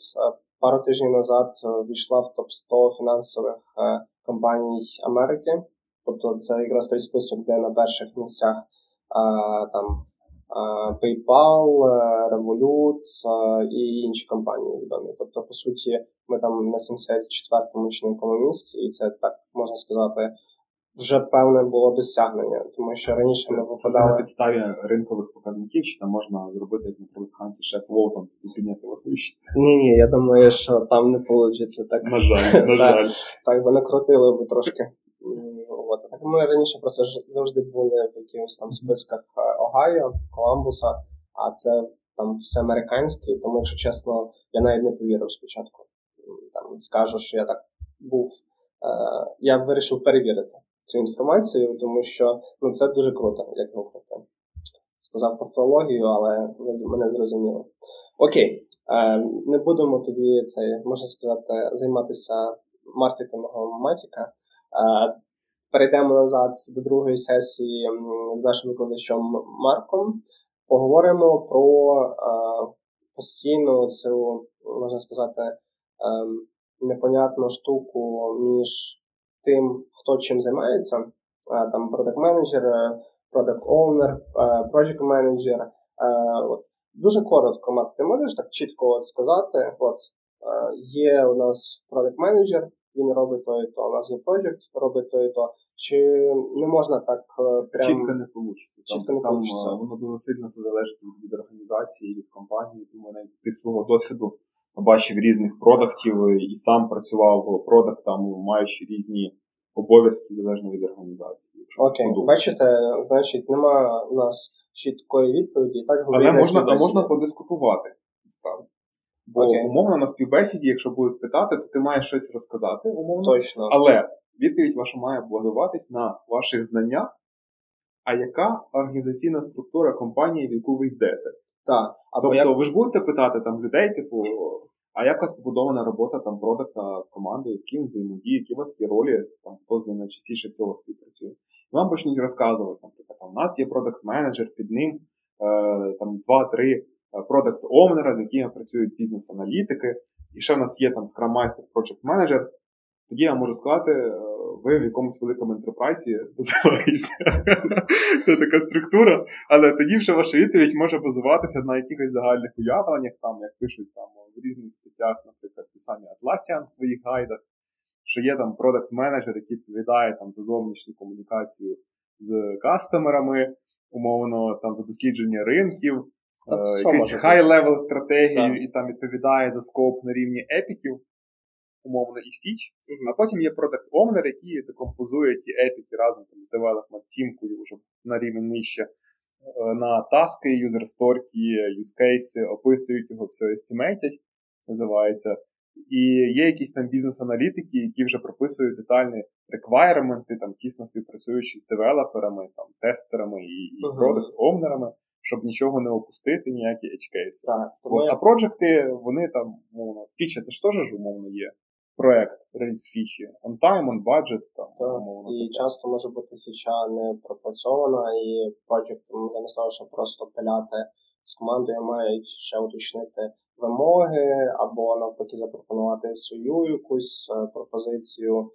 B: пару тижнів назад війшла в топ 100 фінансових е, компаній Америки. Тобто це якраз той список, де на перших місцях там PayPal, е, Revolut і інші компанії відомі. Тобто, по суті, ми там на 74-му чи на якому місці, і це так можна сказати. Вже певне було досягнення, тому що раніше ми
A: попадали... Це на підставі ринкових показників, чи там можна зробити, як на Ханті, ще Волтон і підняти вас вище?
B: Ні, ні, я думаю, що там не вийде так.
A: На жаль, <laughs> на жаль.
B: Так би накрутили б трошки. От. Так ми раніше просто завжди були в якихось там списках е, Огайо, Коламбуса, а це там все американське, тому, якщо чесно, я навіть не повірив спочатку. Там Скажу, що я так був. Е, я вирішив перевірити цю інформацію, тому що ну, це дуже круто, як ви круто. Сказав тавтологію, але ви мене зрозуміли. Окей, е, не будемо тоді це, можна сказати, займатися маркетингом матіка. Перейдемо назад до другої сесії з нашим викладачем Марком. Поговоримо про е, постійну цю, можна сказати, е, непонятну штуку між тим, хто чим займається. Е, там продакт менеджер, продакт оунер, project менеджер. Дуже коротко, Марк, ти можеш так чітко от сказати: от є у нас продакт менеджер він робить то і то. У нас є проєкт, робить то і то. Чи не можна так е, прям...
A: Чітко не вийде. Чітко не там, получиться. Е, воно дуже сильно все залежить від, від організації, від компанії. Тому навіть ти свого досвіду бачив різних продуктів і сам працював продуктами, маючи різні обов'язки залежно від організації.
B: Окей, подумати. бачите, значить, нема у нас чіткої відповіді, і так
A: Але можна, а можна подискутувати, насправді. Бо okay. умовно на співбесіді, якщо будуть питати, то ти маєш щось розказати, умовно.
B: Точно.
A: Але відповідь ваша має базуватись на ваших знаннях, а яка організаційна структура компанії, в яку ви йдете.
B: Так.
A: А Тобто як... ви ж будете питати там людей, типу, а як у вас побудована робота там продакта з командою, з ким взаємодії, які у вас є ролі, там хто з ними частіше всього співпрацює. І вам почнуть розказувати, наприклад, там, у нас є продакт-менеджер, під ним е, там два-три продакт оунера з якими працюють бізнес-аналітики, і ще в нас є там Scrum Master, Project Manager, тоді я можу сказати, е, ви в якомусь великому ентерпрайсі <laughs> називаєтеся. Це така структура, але тоді вже ваша відповідь може базуватися на якихось загальних уявленнях, там, як пишуть там в різних статтях, наприклад, ті самі Atlassian в своїх гайдах, що є там продакт-менеджер, який відповідає там за зовнішню комунікацію з кастомерами, умовно там за дослідження ринків, е, якусь high-level стратегію і там відповідає за скоп на рівні епіків умовно і фіч, mm-hmm. а потім є product owner, який декомпозує ті епіки разом там, з development тімкою вже на рівень нижче. Е, на таски, юзерсторки, юзкейси, описують його, все естімейтять, називається. І є якісь там бізнес-аналітики, які вже прописують детальні реквайременти, там тісно співпрацюючи з девелоперами, там, тестерами і, і uh-huh. продакт-овнерами, щоб нічого не опустити, ніякі edge кейси.
B: От,
A: я... А проджекти, вони там, умовно, фіча, це ж теж умовно є проект реліз фічі on time, on budget. Там,
B: так. І так. часто може бути фіча не пропрацьована, і проект замість того, щоб просто пиляти з командою, мають ще уточнити вимоги, або навпаки запропонувати свою якусь е, пропозицію,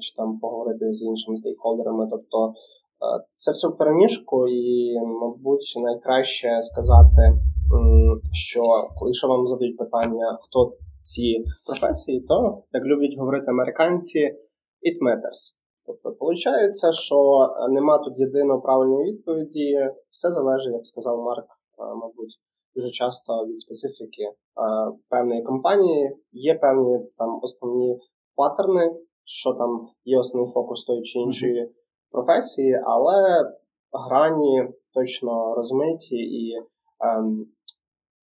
B: чи там поговорити з іншими стейкхолдерами. Тобто е, це все в переміжку, і, мабуть, найкраще сказати, що якщо вам задають питання, хто ці професії, то, як люблять говорити американці, it matters. Тобто, виходить, що нема тут єдиної правильної відповіді, все залежить, як сказав Марк, мабуть, дуже часто від специфіки певної компанії. Є певні там основні паттерни, що там є основний фокус тої чи іншої mm-hmm. професії, але грані точно розмиті і, ем,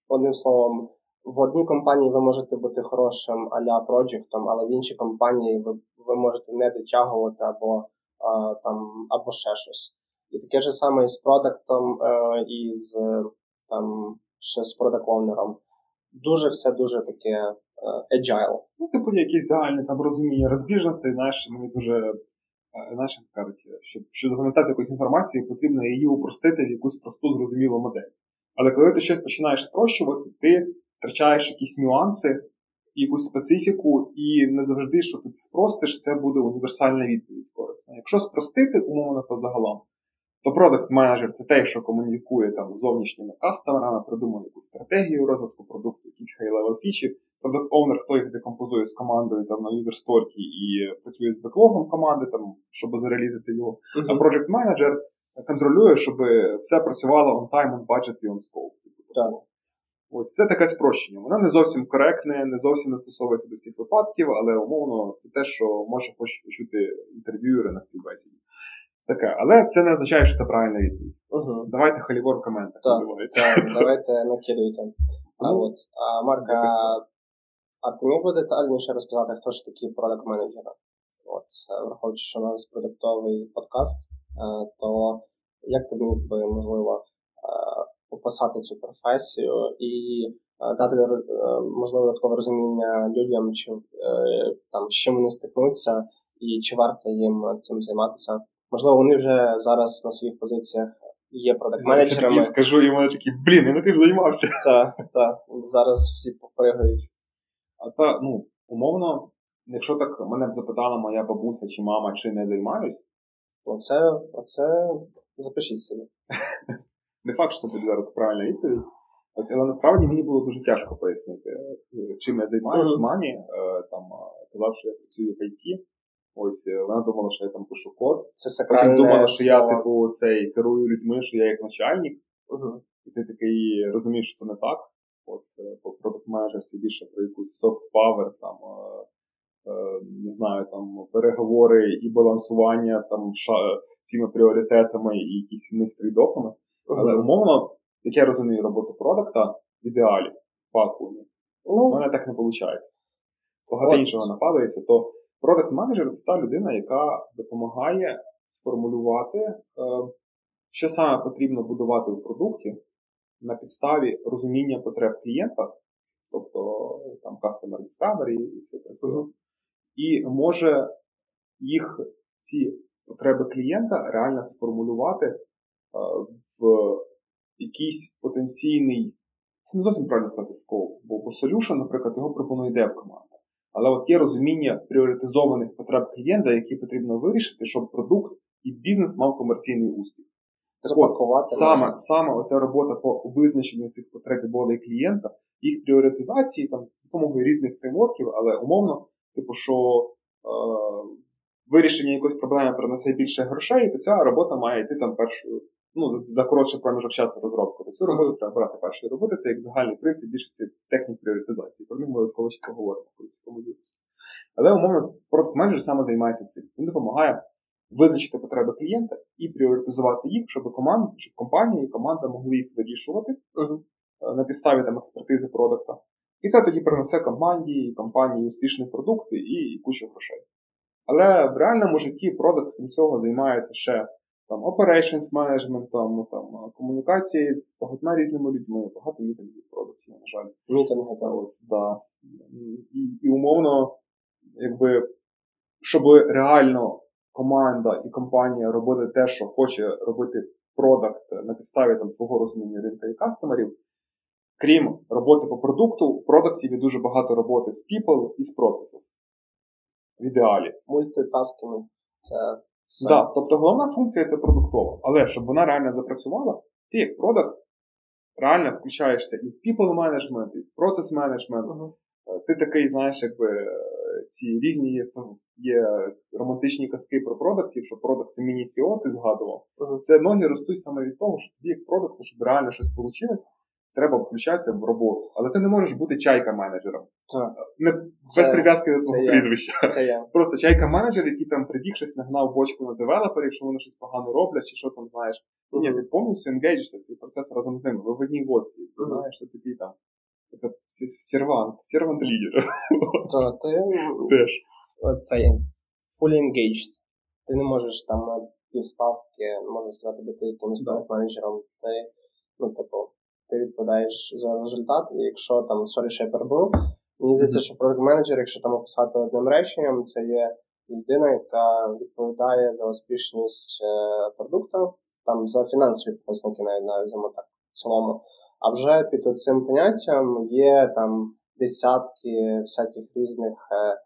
B: одним словом, в одній компанії ви можете бути хорошим а-ля проджектом, але в іншій компанії ви ви можете не дотягувати або а, там, або ще щось. І таке ж саме і з продуктом, е, і з там, ще з продакт-оунером. Дуже все дуже таке е, agile.
A: Ну, типу, якісь загальне там розуміння розбіжностей, знаєш, мені дуже е, знаєш, кажуть, щоб щоб запам'ятати якусь інформацію, потрібно її упростити в якусь просту зрозумілу модель. Але коли ти щось починаєш спрощувати, ти втрачаєш якісь нюанси, якусь специфіку, і не завжди, що ти спростиш, це буде універсальна відповідь корисна. Якщо спростити, умовно по загалом, то продакт менеджер це те, що комунікує там з зовнішніми кастомерами, придумує якусь стратегію розвитку продукту, якісь high-level фічі. Product owner хто їх декомпозує з командою там на юзерсторкі і працює з беклогом команди, там, щоб зарелізити його. Uh-huh. А project менеджер контролює, щоб все працювало on time, on budget і on scope.
B: Так.
A: Ось це таке спрощення. Воно не зовсім коректне, не зовсім не стосовується до всіх випадків, але умовно це те, що може почути інтерв'юери на співбесіді. Таке, але це не означає, що це правильна відповідь.
B: Угу.
A: Давайте халівор в коментах.
B: Так, так, Давайте накидуйте. <laughs> А от, а, Марка, а ти міг би детальніше розказати, хто ж такі продакт менеджери От, Враховуючи, що у нас продуктовий подкаст, е, то як ти міг би, можливо, е, описати цю професію і е, дати е, можливо додаткове розуміння людям, чи е, там з чим вони стикнуться, і чи варто їм цим займатися. Можливо, вони вже зараз на своїх позиціях є продакт-менеджерами.
A: Я скажу, і вони такі, блін, я не тим займався. <laughs>
B: Так, так. Зараз всі попригають.
A: А та, ну, умовно, якщо так мене б запитала моя бабуся чи мама, чи не займаюсь,
B: оце, оце запишіть собі. <laughs>
A: Не факт, що це буде зараз правильна відповідь. Ось, але насправді мені було дуже тяжко пояснити, е, чим я займаюся mm-hmm. мамі. Е, там е, казав, що я працюю в ІТ. Ось вона думала, що я там пишу код.
B: Це сакральне
A: думала, що я типу цей керую людьми, що я як начальник.
B: Uh-huh.
A: І ти такий розумієш, що це не так. От по продакт менеджер це більше про якусь soft power, там не знаю, там переговори і балансування там цими пріоритетами і якісь трейдофами. Але умовно, як я розумію роботу продукта в ідеалі, в вакуумі, ну, у мене так не виходить. Багато іншого нападається, то продакт менеджер це та людина, яка допомагає сформулювати, е, що саме потрібно будувати у продукті на підставі розуміння потреб клієнта, тобто там Customer Discovery і все красиво. Uh-huh. І може їх ці потреби клієнта реально сформулювати е, в якийсь потенційний, це не зовсім правильно сказати скоп, бо по solution, наприклад, його пропонує дев команда. Але от є розуміння пріоритизованих потреб клієнта, які потрібно вирішити, щоб продукт і бізнес мав комерційний успіх.
B: Запакувати
A: саме саме оця робота по визначенню цих потреб болей клієнта, їх пріоритизації там з допомогою різних фреймворків, але умовно, типу, що е, вирішення якоїсь проблеми принесе більше грошей, то ця робота має йти там першою ну, за, за коротший проміжок часу розробку. То цю роботу треба брати першою робити. Це як загальний принцип більшості технік пріоритизації. Про них ми додатково ще поговоримо коли це випуску. Але умовно, продакт менеджер саме займається цим. Він допомагає визначити потреби клієнта і пріоритизувати їх, щоб команда, щоб компанія і команда могли їх вирішувати uh-huh. на підставі там експертизи продукта. І це тоді принесе команді компанії успішні продукти і, і кучу грошей. Але в реальному житті продакт крім цього займається ще там operations management, там, там комунікації з багатьма різними людьми, багато мітингів продукції, на жаль.
B: Мітинги,
A: так. Ось, да. І, і умовно, якби, щоб реально команда і компанія робили те, що хоче робити продакт на підставі там, свого розуміння ринка і кастомерів. Крім роботи по продукту, в продакті є дуже багато роботи з people і з processes. В ідеалі.
B: Multitasking. Це
A: все. Да, Тобто головна функція це продуктова. Але щоб вона реально запрацювала, ти як продакт реально включаєшся і в people management, і в management. Uh-huh. Ти такий, знаєш, якби ці різні є, є романтичні казки про продуктів, що продукт це міні-сіо, ти згадував. Uh-huh. Це ноги ростуть саме від того, що тобі як продукт, щоб реально щось вийшло, треба включатися в роботу. Але ти не можеш бути чайка-менеджером. Не, це, Без прив'язки до твого прізвища.
B: Це я.
A: Просто чайка-менеджер, який там прибіг щось нагнав бочку на девелоперів, що вони щось погано роблять, чи що там знаєш. Mm-hmm. Ні, ти повністю енгейджишся свій процес разом з ними. Ви в одній гоці. Ти mm-hmm. знаєш, що тобі там. Це servant, servant leader. <laughs>
B: То ти
A: теж.
B: Це fully engaged. Ти не можеш там півставки, можна сказати, бути якимось менеджером. Ти, ну, типу, ти відповідаєш за результат, і якщо там sorry, що перебив, мені здається, що продакт менеджер, якщо там описати одним реченням, це є людина, яка відповідає за успішність е, продукту, там за фінансові показники, навіть навіть так в цілому. А вже під цим поняттям є там десятки всяких різних е, е,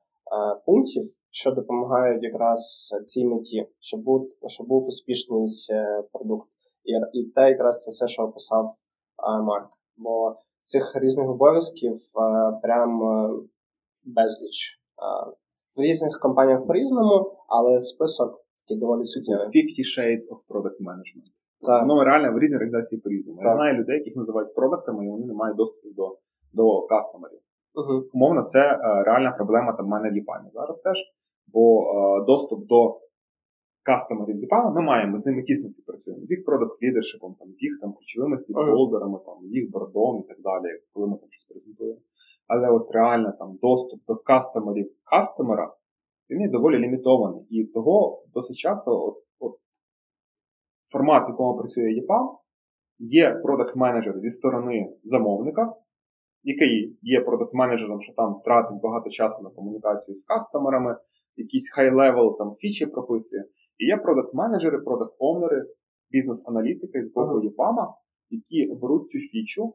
B: пунктів, що допомагають якраз цій меті, щоб був щоб був успішний е, продукт. І і те, якраз це все, що описав Марк. Бо цих різних обов'язків прям безліч. В різних компаніях по-різному, але список такий доволі суттєвий.
A: 50 Shades of Product Management. Так. Воно реально в різні організації по-різному. Я знаю людей, яких називають продуктами, і вони не мають доступу до до кастомерів. Uh-huh. Умовно, це е, реальна проблема там мене в Ліпані зараз теж, бо е, доступ до кастомерів Ліпана ми маємо, ми з ними тісно співпрацюємо, з їх продакт лідершипом, там, з їх там ключовими стейкхолдерами, uh-huh. з їх бордом і так далі, коли ми там щось презентуємо. Але от реально там доступ до кастомерів кастомера він є доволі лімітований. І того досить часто от, от формат, в якому працює ЄПАМ, є продакт-менеджер зі сторони замовника, який є продакт-менеджером, що там тратить багато часу на комунікацію з кастомерами, якийсь high-level там фічі прописує. І є продакт-менеджери, продакт-овнери, бізнес-аналітики з боку ЄПАМа, які беруть цю фічу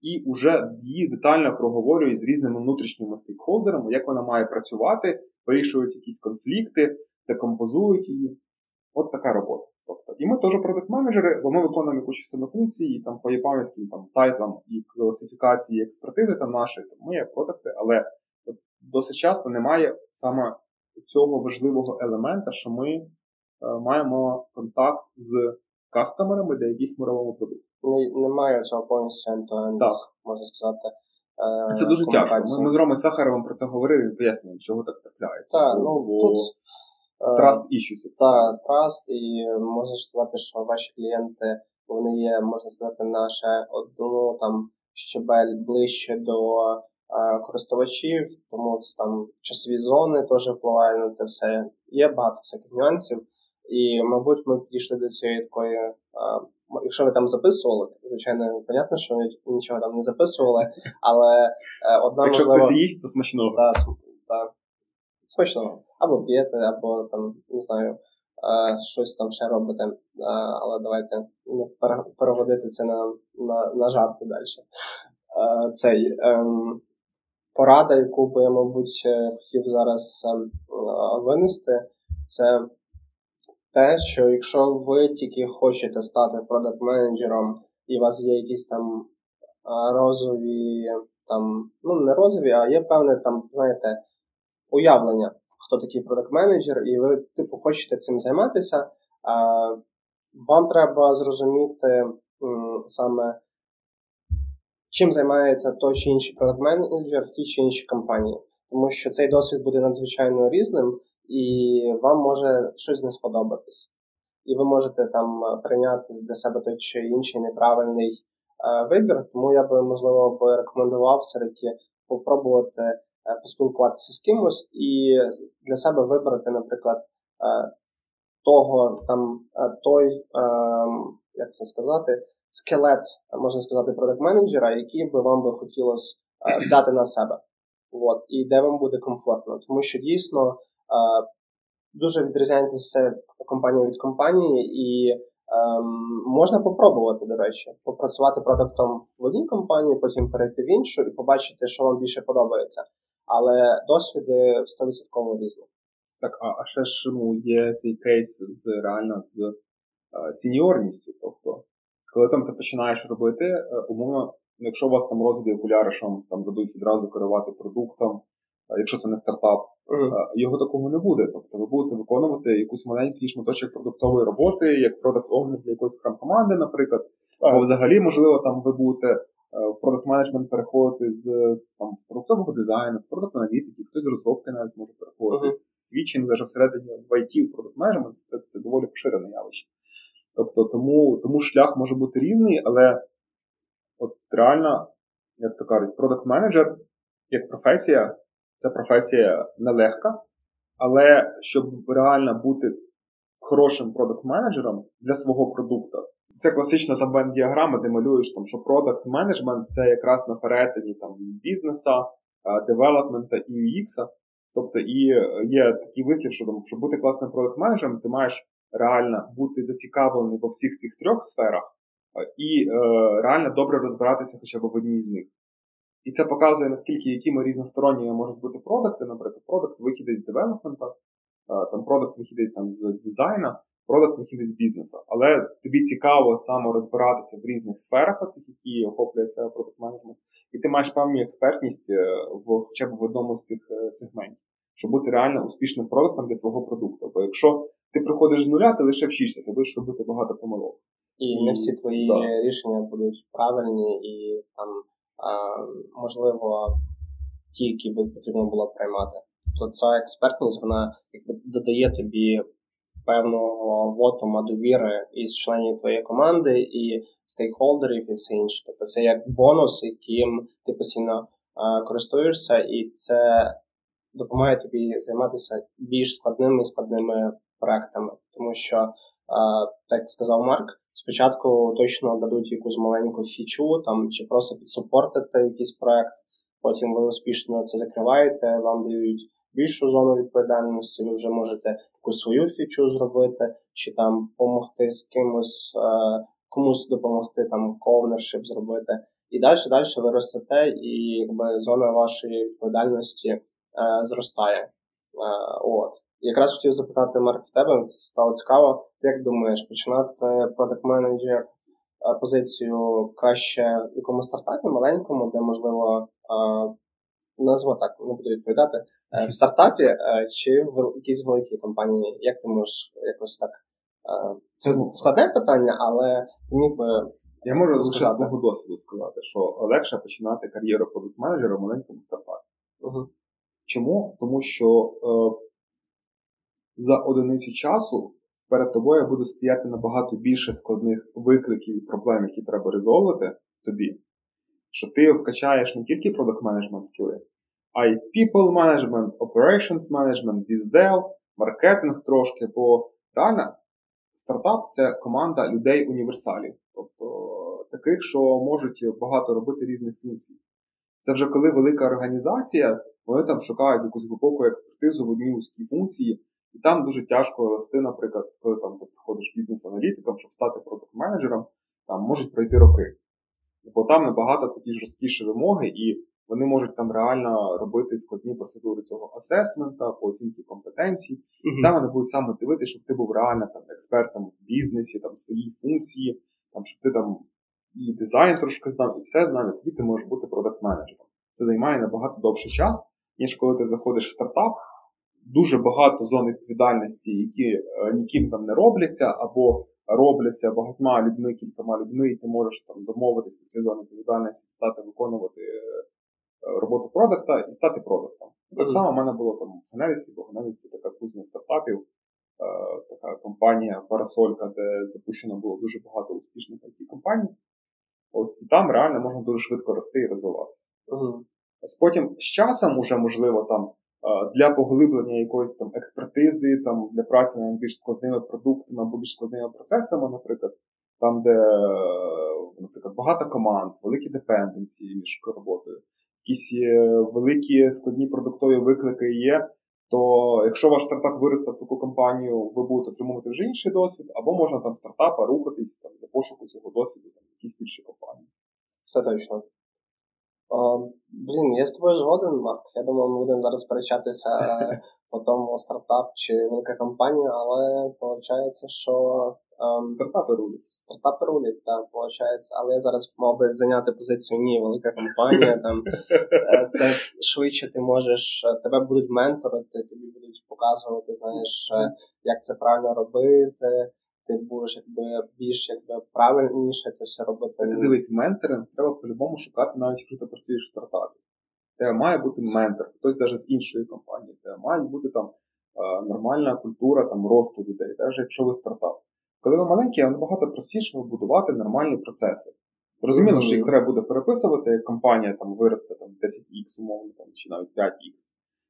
A: і вже її детально проговорюють з різними внутрішніми стейкхолдерами, як вона має працювати, вирішують якісь конфлікти, декомпозують її. От така робота. Тобто, І ми теж продакт-менеджери, бо ми виконуємо якусь частину функції, там по єпамським там, тайтлам і класифікації експертизи там нашої, там ми є продакти, але досить часто немає саме цього важливого елемента, що ми е, маємо контакт з кастомерами, для яких ми робимо продукт.
B: Немає цього повністю end-to-end,
A: так.
B: можна сказати.
A: Це дуже тяжко. Ми, ми з Ромою Сахаровим про це говорили і пояснюємо, чого так трапляється.
B: Так, ну, тут...
A: Trust issues.
B: Так, trust, і можна сказати, що ваші клієнти вони є, можна сказати, наше одну там щабель ближче до е, користувачів, тому там часові зони теж впливають на це все. Є багато всяких нюансів. І, мабуть, ми підійшли до цієї такої. Е, якщо ви там записували, звичайно, понятно, що ви нічого там не записували, <laughs> але е, одна
A: Якщо
B: можливо...
A: хтось їсть, то смачного.
B: Так, та, смачного. Або п'єте, або там, не знаю, щось там ще робите. Але давайте переводити це на на, на жарти далі. Цей ем, порада, яку би я, мабуть, е, хотів зараз ем, винести, це те, що якщо ви тільки хочете стати продакт-менеджером, і у вас є якісь там розові, там, ну не розові, а є певне там, знаєте, уявлення хто такий продакт-менеджер, і ви, типу, хочете цим займатися, вам треба зрозуміти саме, чим займається той чи інший продакт-менеджер в тій чи іншій компанії. Тому що цей досвід буде надзвичайно різним, і вам може щось не сподобатись. І ви можете там прийняти для себе той чи інший неправильний вибір. Тому я би, можливо, рекомендував все-таки попробувати Е, поспілкуватися з кимось і для себе вибрати, наприклад, е, того там е, той, як це сказати, скелет, можна сказати, продакт-менеджера, який би вам би хотілося взяти на себе. От, і де вам буде комфортно. Тому що дійсно дуже відрізняється все компанія від компанії, і ем, можна попробувати, до речі, попрацювати продуктом в одній компанії, потім перейти в іншу і побачити, що вам більше подобається але досвіди 100% різні.
A: Так, а а ще ж ну, є цей кейс з реально з е, сіньорністю. Тобто, коли там ти починаєш робити, е, умовно, якщо у вас там розові окуляри, що вам там дадуть відразу керувати продуктом, е, якщо це не стартап, mm. його такого не буде. Тобто ви будете виконувати якусь маленький шматочок продуктової роботи, як продакт оглядь для якоїсь скрам команди, наприклад, або взагалі, можливо, там ви будете в продакт менеджмент переходити з, там, з продуктового дизайну, з продакт аналітики, хтось з розробки навіть може переходити, uh-huh. свідчення навіть всередині в IT, в продакт менеджмент це, це доволі поширене явище. Тобто тому тому шлях може бути різний, але от реально, як то кажуть, продакт менеджер як професія, це професія нелегка, але щоб реально бути хорошим продакт менеджером для свого продукту, це класична там бен-діаграма, де малюєш, там, що продакт менеджмент це якраз на перетині там, бізнеса, девелопмента і UX. Тобто і є такий вислів, що там, щоб бути класним продакт менеджером ти маєш реально бути зацікавлений во всіх цих трьох сферах і е, реально добре розбиратися хоча б в одній з них. І це показує, наскільки якими різносторонніми можуть бути продукти, наприклад, продукт вихідець з девелопмента, продукт там, з дизайна, продакт вихід з бізнесу. Але тобі цікаво саме розбиратися в різних сферах, оцих, які охоплює себе продакт менеджмент, і ти маєш певну експертність е, в хоча б в одному з цих е, сегментів, щоб бути реально успішним продуктом для свого продукту. Бо якщо ти приходиш з нуля, ти лише вчишся, ти будеш робити багато помилок.
B: І, і не всі твої да. рішення будуть правильні і там а, можливо ті, які би потрібно було приймати. То ця експертність вона якби додає тобі певного вотума довіри із членів твоєї команди і стейкхолдерів, і все інше. Тобто це як бонус, яким ти постійно користуєшся, і це допомагає тобі займатися більш складними і складними проектами. Тому що, так сказав Марк, спочатку точно дадуть якусь маленьку фічу там чи просто підсупортити якийсь проект. Потім ви успішно це закриваєте, вам дають більшу зону відповідальності, ви вже можете таку свою фічу зробити, чи там допомогти з кимось, е, комусь допомогти там ковнершип зробити. І далі далі ви ростете, і якби зона вашої відповідальності е, зростає. Е, от. Якраз хотів запитати Марк в тебе, це стало цікаво. Ти як думаєш, починати продакт менеджер позицію краще в якомусь стартапі маленькому, де можливо назва так не буду відповідати е, в стартапі е, чи в якійсь великій компанії. Як ти можеш якось так? Е, це складне питання, але ти міг би
A: Я можу лише свого досвіду сказати, що легше починати кар'єру продукт-менеджера в маленькому стартапі.
B: Угу.
A: Чому? Тому що е, за одиницю часу перед тобою буде стояти набагато більше складних викликів і проблем, які треба резолвити тобі, що ти вкачаєш не тільки продакт менеджмент скіли, а й people management, operations management, біздев, маркетинг трошки, бо реально стартап це команда людей-універсалів, тобто таких, що можуть багато робити різних функцій. Це вже коли велика організація, вони там шукають якусь глибоку експертизу в одній узкій функції, і там дуже тяжко рости, наприклад, коли там ти приходиш бізнес-аналітиком, щоб стати продакт-менеджером, там можуть пройти роки. Бо там набагато такі жорсткіші вимоги, і вони можуть там реально робити складні процедури цього асесмента, по оцінці компетенцій. Mm-hmm. Там вони будуть саме дивитися, щоб ти був реально там експертом в бізнесі, там своїй функції, там, щоб ти там і дизайн трошки знав, і все знав, і тоді ти можеш бути продакт-менеджером. Це займає набагато довший час, ніж коли ти заходиш в стартап. Дуже багато зон відповідальності, які е, ніким там не робляться, або робляться багатьма людьми, кількома людьми, і ти можеш там домовитись про ці зони відповідальності, стати виконувати е, роботу продукта і стати продуктом. Так mm-hmm. само в мене було там в Генезісі, бо Генезіс це така кузня стартапів, е, така компанія Парасолька, де запущено було дуже багато успішних it компаній Ось і там реально можна дуже швидко рости і розвиватися.
B: Mm-hmm.
A: Ось потім з часом, уже, можливо, там для поглиблення якоїсь там експертизи, там для праці над більш складними продуктами або більш складними процесами, наприклад, там, де, наприклад, багато команд, великі депенденції між роботою, якісь е, великі складні продуктові виклики є. То якщо ваш стартап виросте в таку компанію, ви будете отримувати вже інший досвід, або можна там стартапа рухатись там, для пошуку цього досвіду там, якісь більші компанії.
B: Все точно. О, блін, я з тобою згоден, Марк. Я думаю, ми будемо зараз сперечатися <laughs> по тому стартап чи велика компанія, але виходить, що
A: Um, стартапи рулять.
B: Стартапи рулять, так, виходить. Але я зараз мав би зайняти позицію ні, велика компанія. Там <laughs> е, це швидше ти можеш, е, тебе будуть менторити, тобі будуть показувати, знаєш, е, як це правильно робити. Ти будеш якби більш якби правильніше це все робити.
A: Так, дивись, ментором треба по-любому шукати, навіть якщо ти працюєш в стартапі. Тебе має бути ментор, хтось навіть з іншої компанії. Тебе має бути там нормальна культура там росту людей, навіть якщо ви стартап. Коли ви маленькі, вам набагато простіше будувати нормальні процеси. Зрозуміло, mm-hmm. що їх треба буде переписувати, як компанія там виросте там, 10X, умовно, там, чи навіть 5X.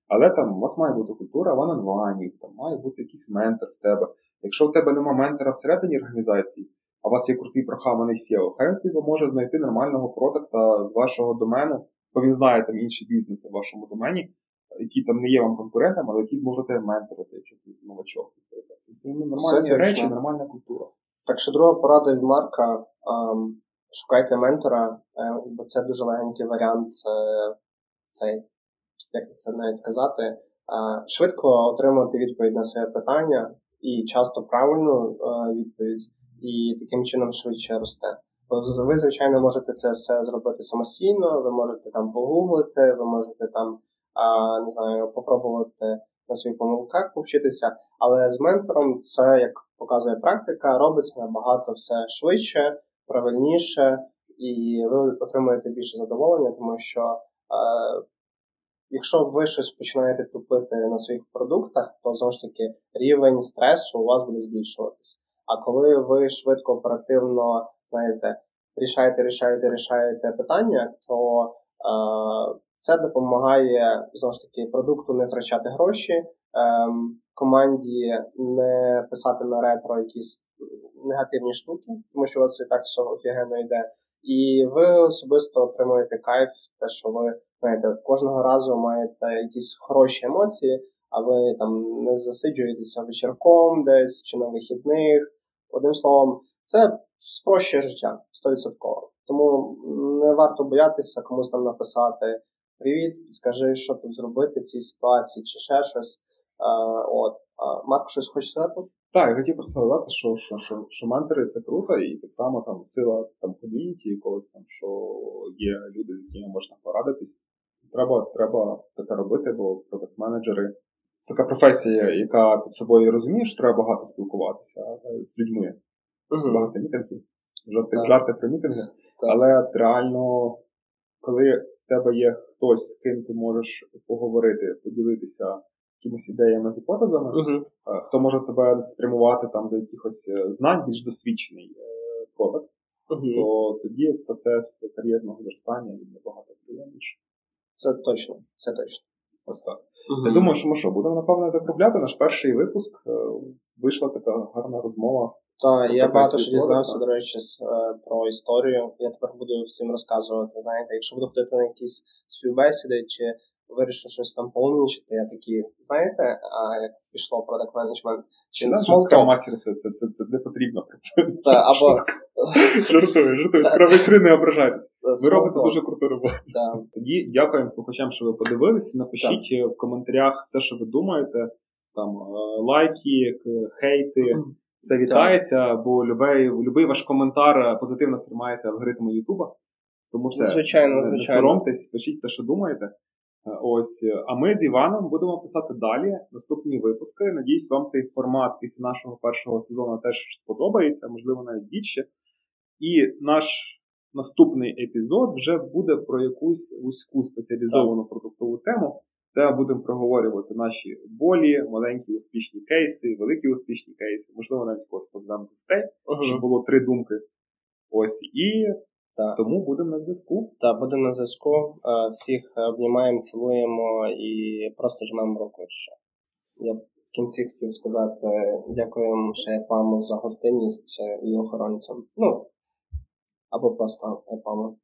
A: Але там у вас має бути культура в онлайні, там має бути якийсь ментор в тебе. Якщо в тебе нема ментора всередині організації, а у вас є крутий прохаманий SEO, хай він тебе може знайти нормального продукта з вашого домену, бо він знає там інші бізнеси в вашому домені, які там не є вам конкурентами, але які зможете менторити, якщо ти новачок. Це нормальні речі, нормальна культура.
B: Так що друга порада від Марка. Ем, шукайте ментора, ем, бо це дуже легенький варіант е, цей, як це навіть сказати, е, швидко отримати відповідь на своє питання і часто правильну е, відповідь, і таким чином швидше росте. Ви, звичайно, можете це все зробити самостійно, ви можете там погуглити, ви можете там, не знаю, попробувати на своїх помилках повчитися, але з ментором це, як показує практика, робиться набагато все швидше, правильніше, і ви отримуєте більше задоволення, тому що е, якщо ви щось починаєте тупити на своїх продуктах, то знову ж таки рівень стресу у вас буде збільшуватись. А коли ви швидко оперативно знаєте, рішаєте, рішаєте, рішаєте питання, то е, це допомагає знову ж таки продукту не втрачати гроші, ем, команді не писати на ретро якісь негативні штуки, тому що у вас і так все офігенно йде. І ви особисто отримуєте кайф, те, що ви знаєте, кожного разу маєте якісь хороші емоції, а ви там не засиджуєтеся вечірком десь чи на вихідних. Одним словом, це спрощує життя 100%. Тому не варто боятися комусь там написати Привіт, скажи, що тут зробити в цій ситуації, чи ще щось. А, от. А, Марко, щось хочеш сказати?
A: Так, я хотів просто сказати, що що, що, що ментори це круто, і так само там сила там ком'юніті якогось там, що є люди, з якими можна порадитись. Треба треба таке робити, бо продакт-менеджери це така професія, яка під собою розуміє, що треба багато спілкуватися з людьми.
B: Uh-huh.
A: Багато мітингів. жарти, жарти про мітинги. Так. Але реально, коли в тебе є хтось, з ким ти можеш поговорити, поділитися якимись ідеями, гіпотезами, uh хто може тебе спрямувати там до якихось е, знань, більш досвідчений е, продакт, uh то тоді процес кар'єрного зростання він набагато приємніший.
B: Це точно, це точно.
A: Ось так. Uh-huh. Я думаю, що ми що, будемо, напевно, закругляти наш перший випуск. Е, вийшла така гарна розмова.
B: Так, я багато що дізнався, до речі, про історію. Я тепер буду всім розказувати. Знаєте, якщо буду ходити на якісь співбесіди чи вирішив щось там повнічити, я такі, знаєте, а як пішло продакт менеджмент,
A: чи на small talk? Це, це, це, це не потрібно.
B: Та, <laughs> або...
A: Жартую, жартую, справи не ображайтесь. Ви робите дуже круту роботу. Тоді дякуємо слухачам, що ви подивились. Напишіть в коментарях все, що ви думаєте. Там е, лайки, хейти. Все вітається, бо любий, любий ваш коментар позитивно тримається алгоритми Ютуба. Тому все,
B: звичайно, звичайно.
A: не соромтесь, пишіть все, що думаєте. Е, ось, е, а ми з Іваном будемо писати далі наступні випуски. Надіюсь, вам цей формат після нашого першого сезону теж сподобається, можливо, навіть більше. І наш наступний епізод вже буде про якусь вузьку спеціалізовану так. продуктову тему, де будемо проговорювати наші болі, маленькі успішні кейси, великі успішні кейси, можливо, навіть когось позвемо з гостей, щоб було три думки. Ось і так. Тому будемо на зв'язку.
B: Так, будемо на зв'язку. Е, всіх обнімаємо, цілуємо і просто жмемо руку. Що. Я в кінці хотів сказати дякуємо ще ЕПАМу за гостинність і охоронцям. Ну, або просто ЕПАМу.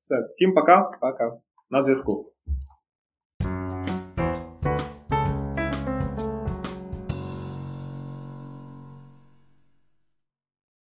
A: Все, всім пока.
B: Пока.
A: На зв'язку.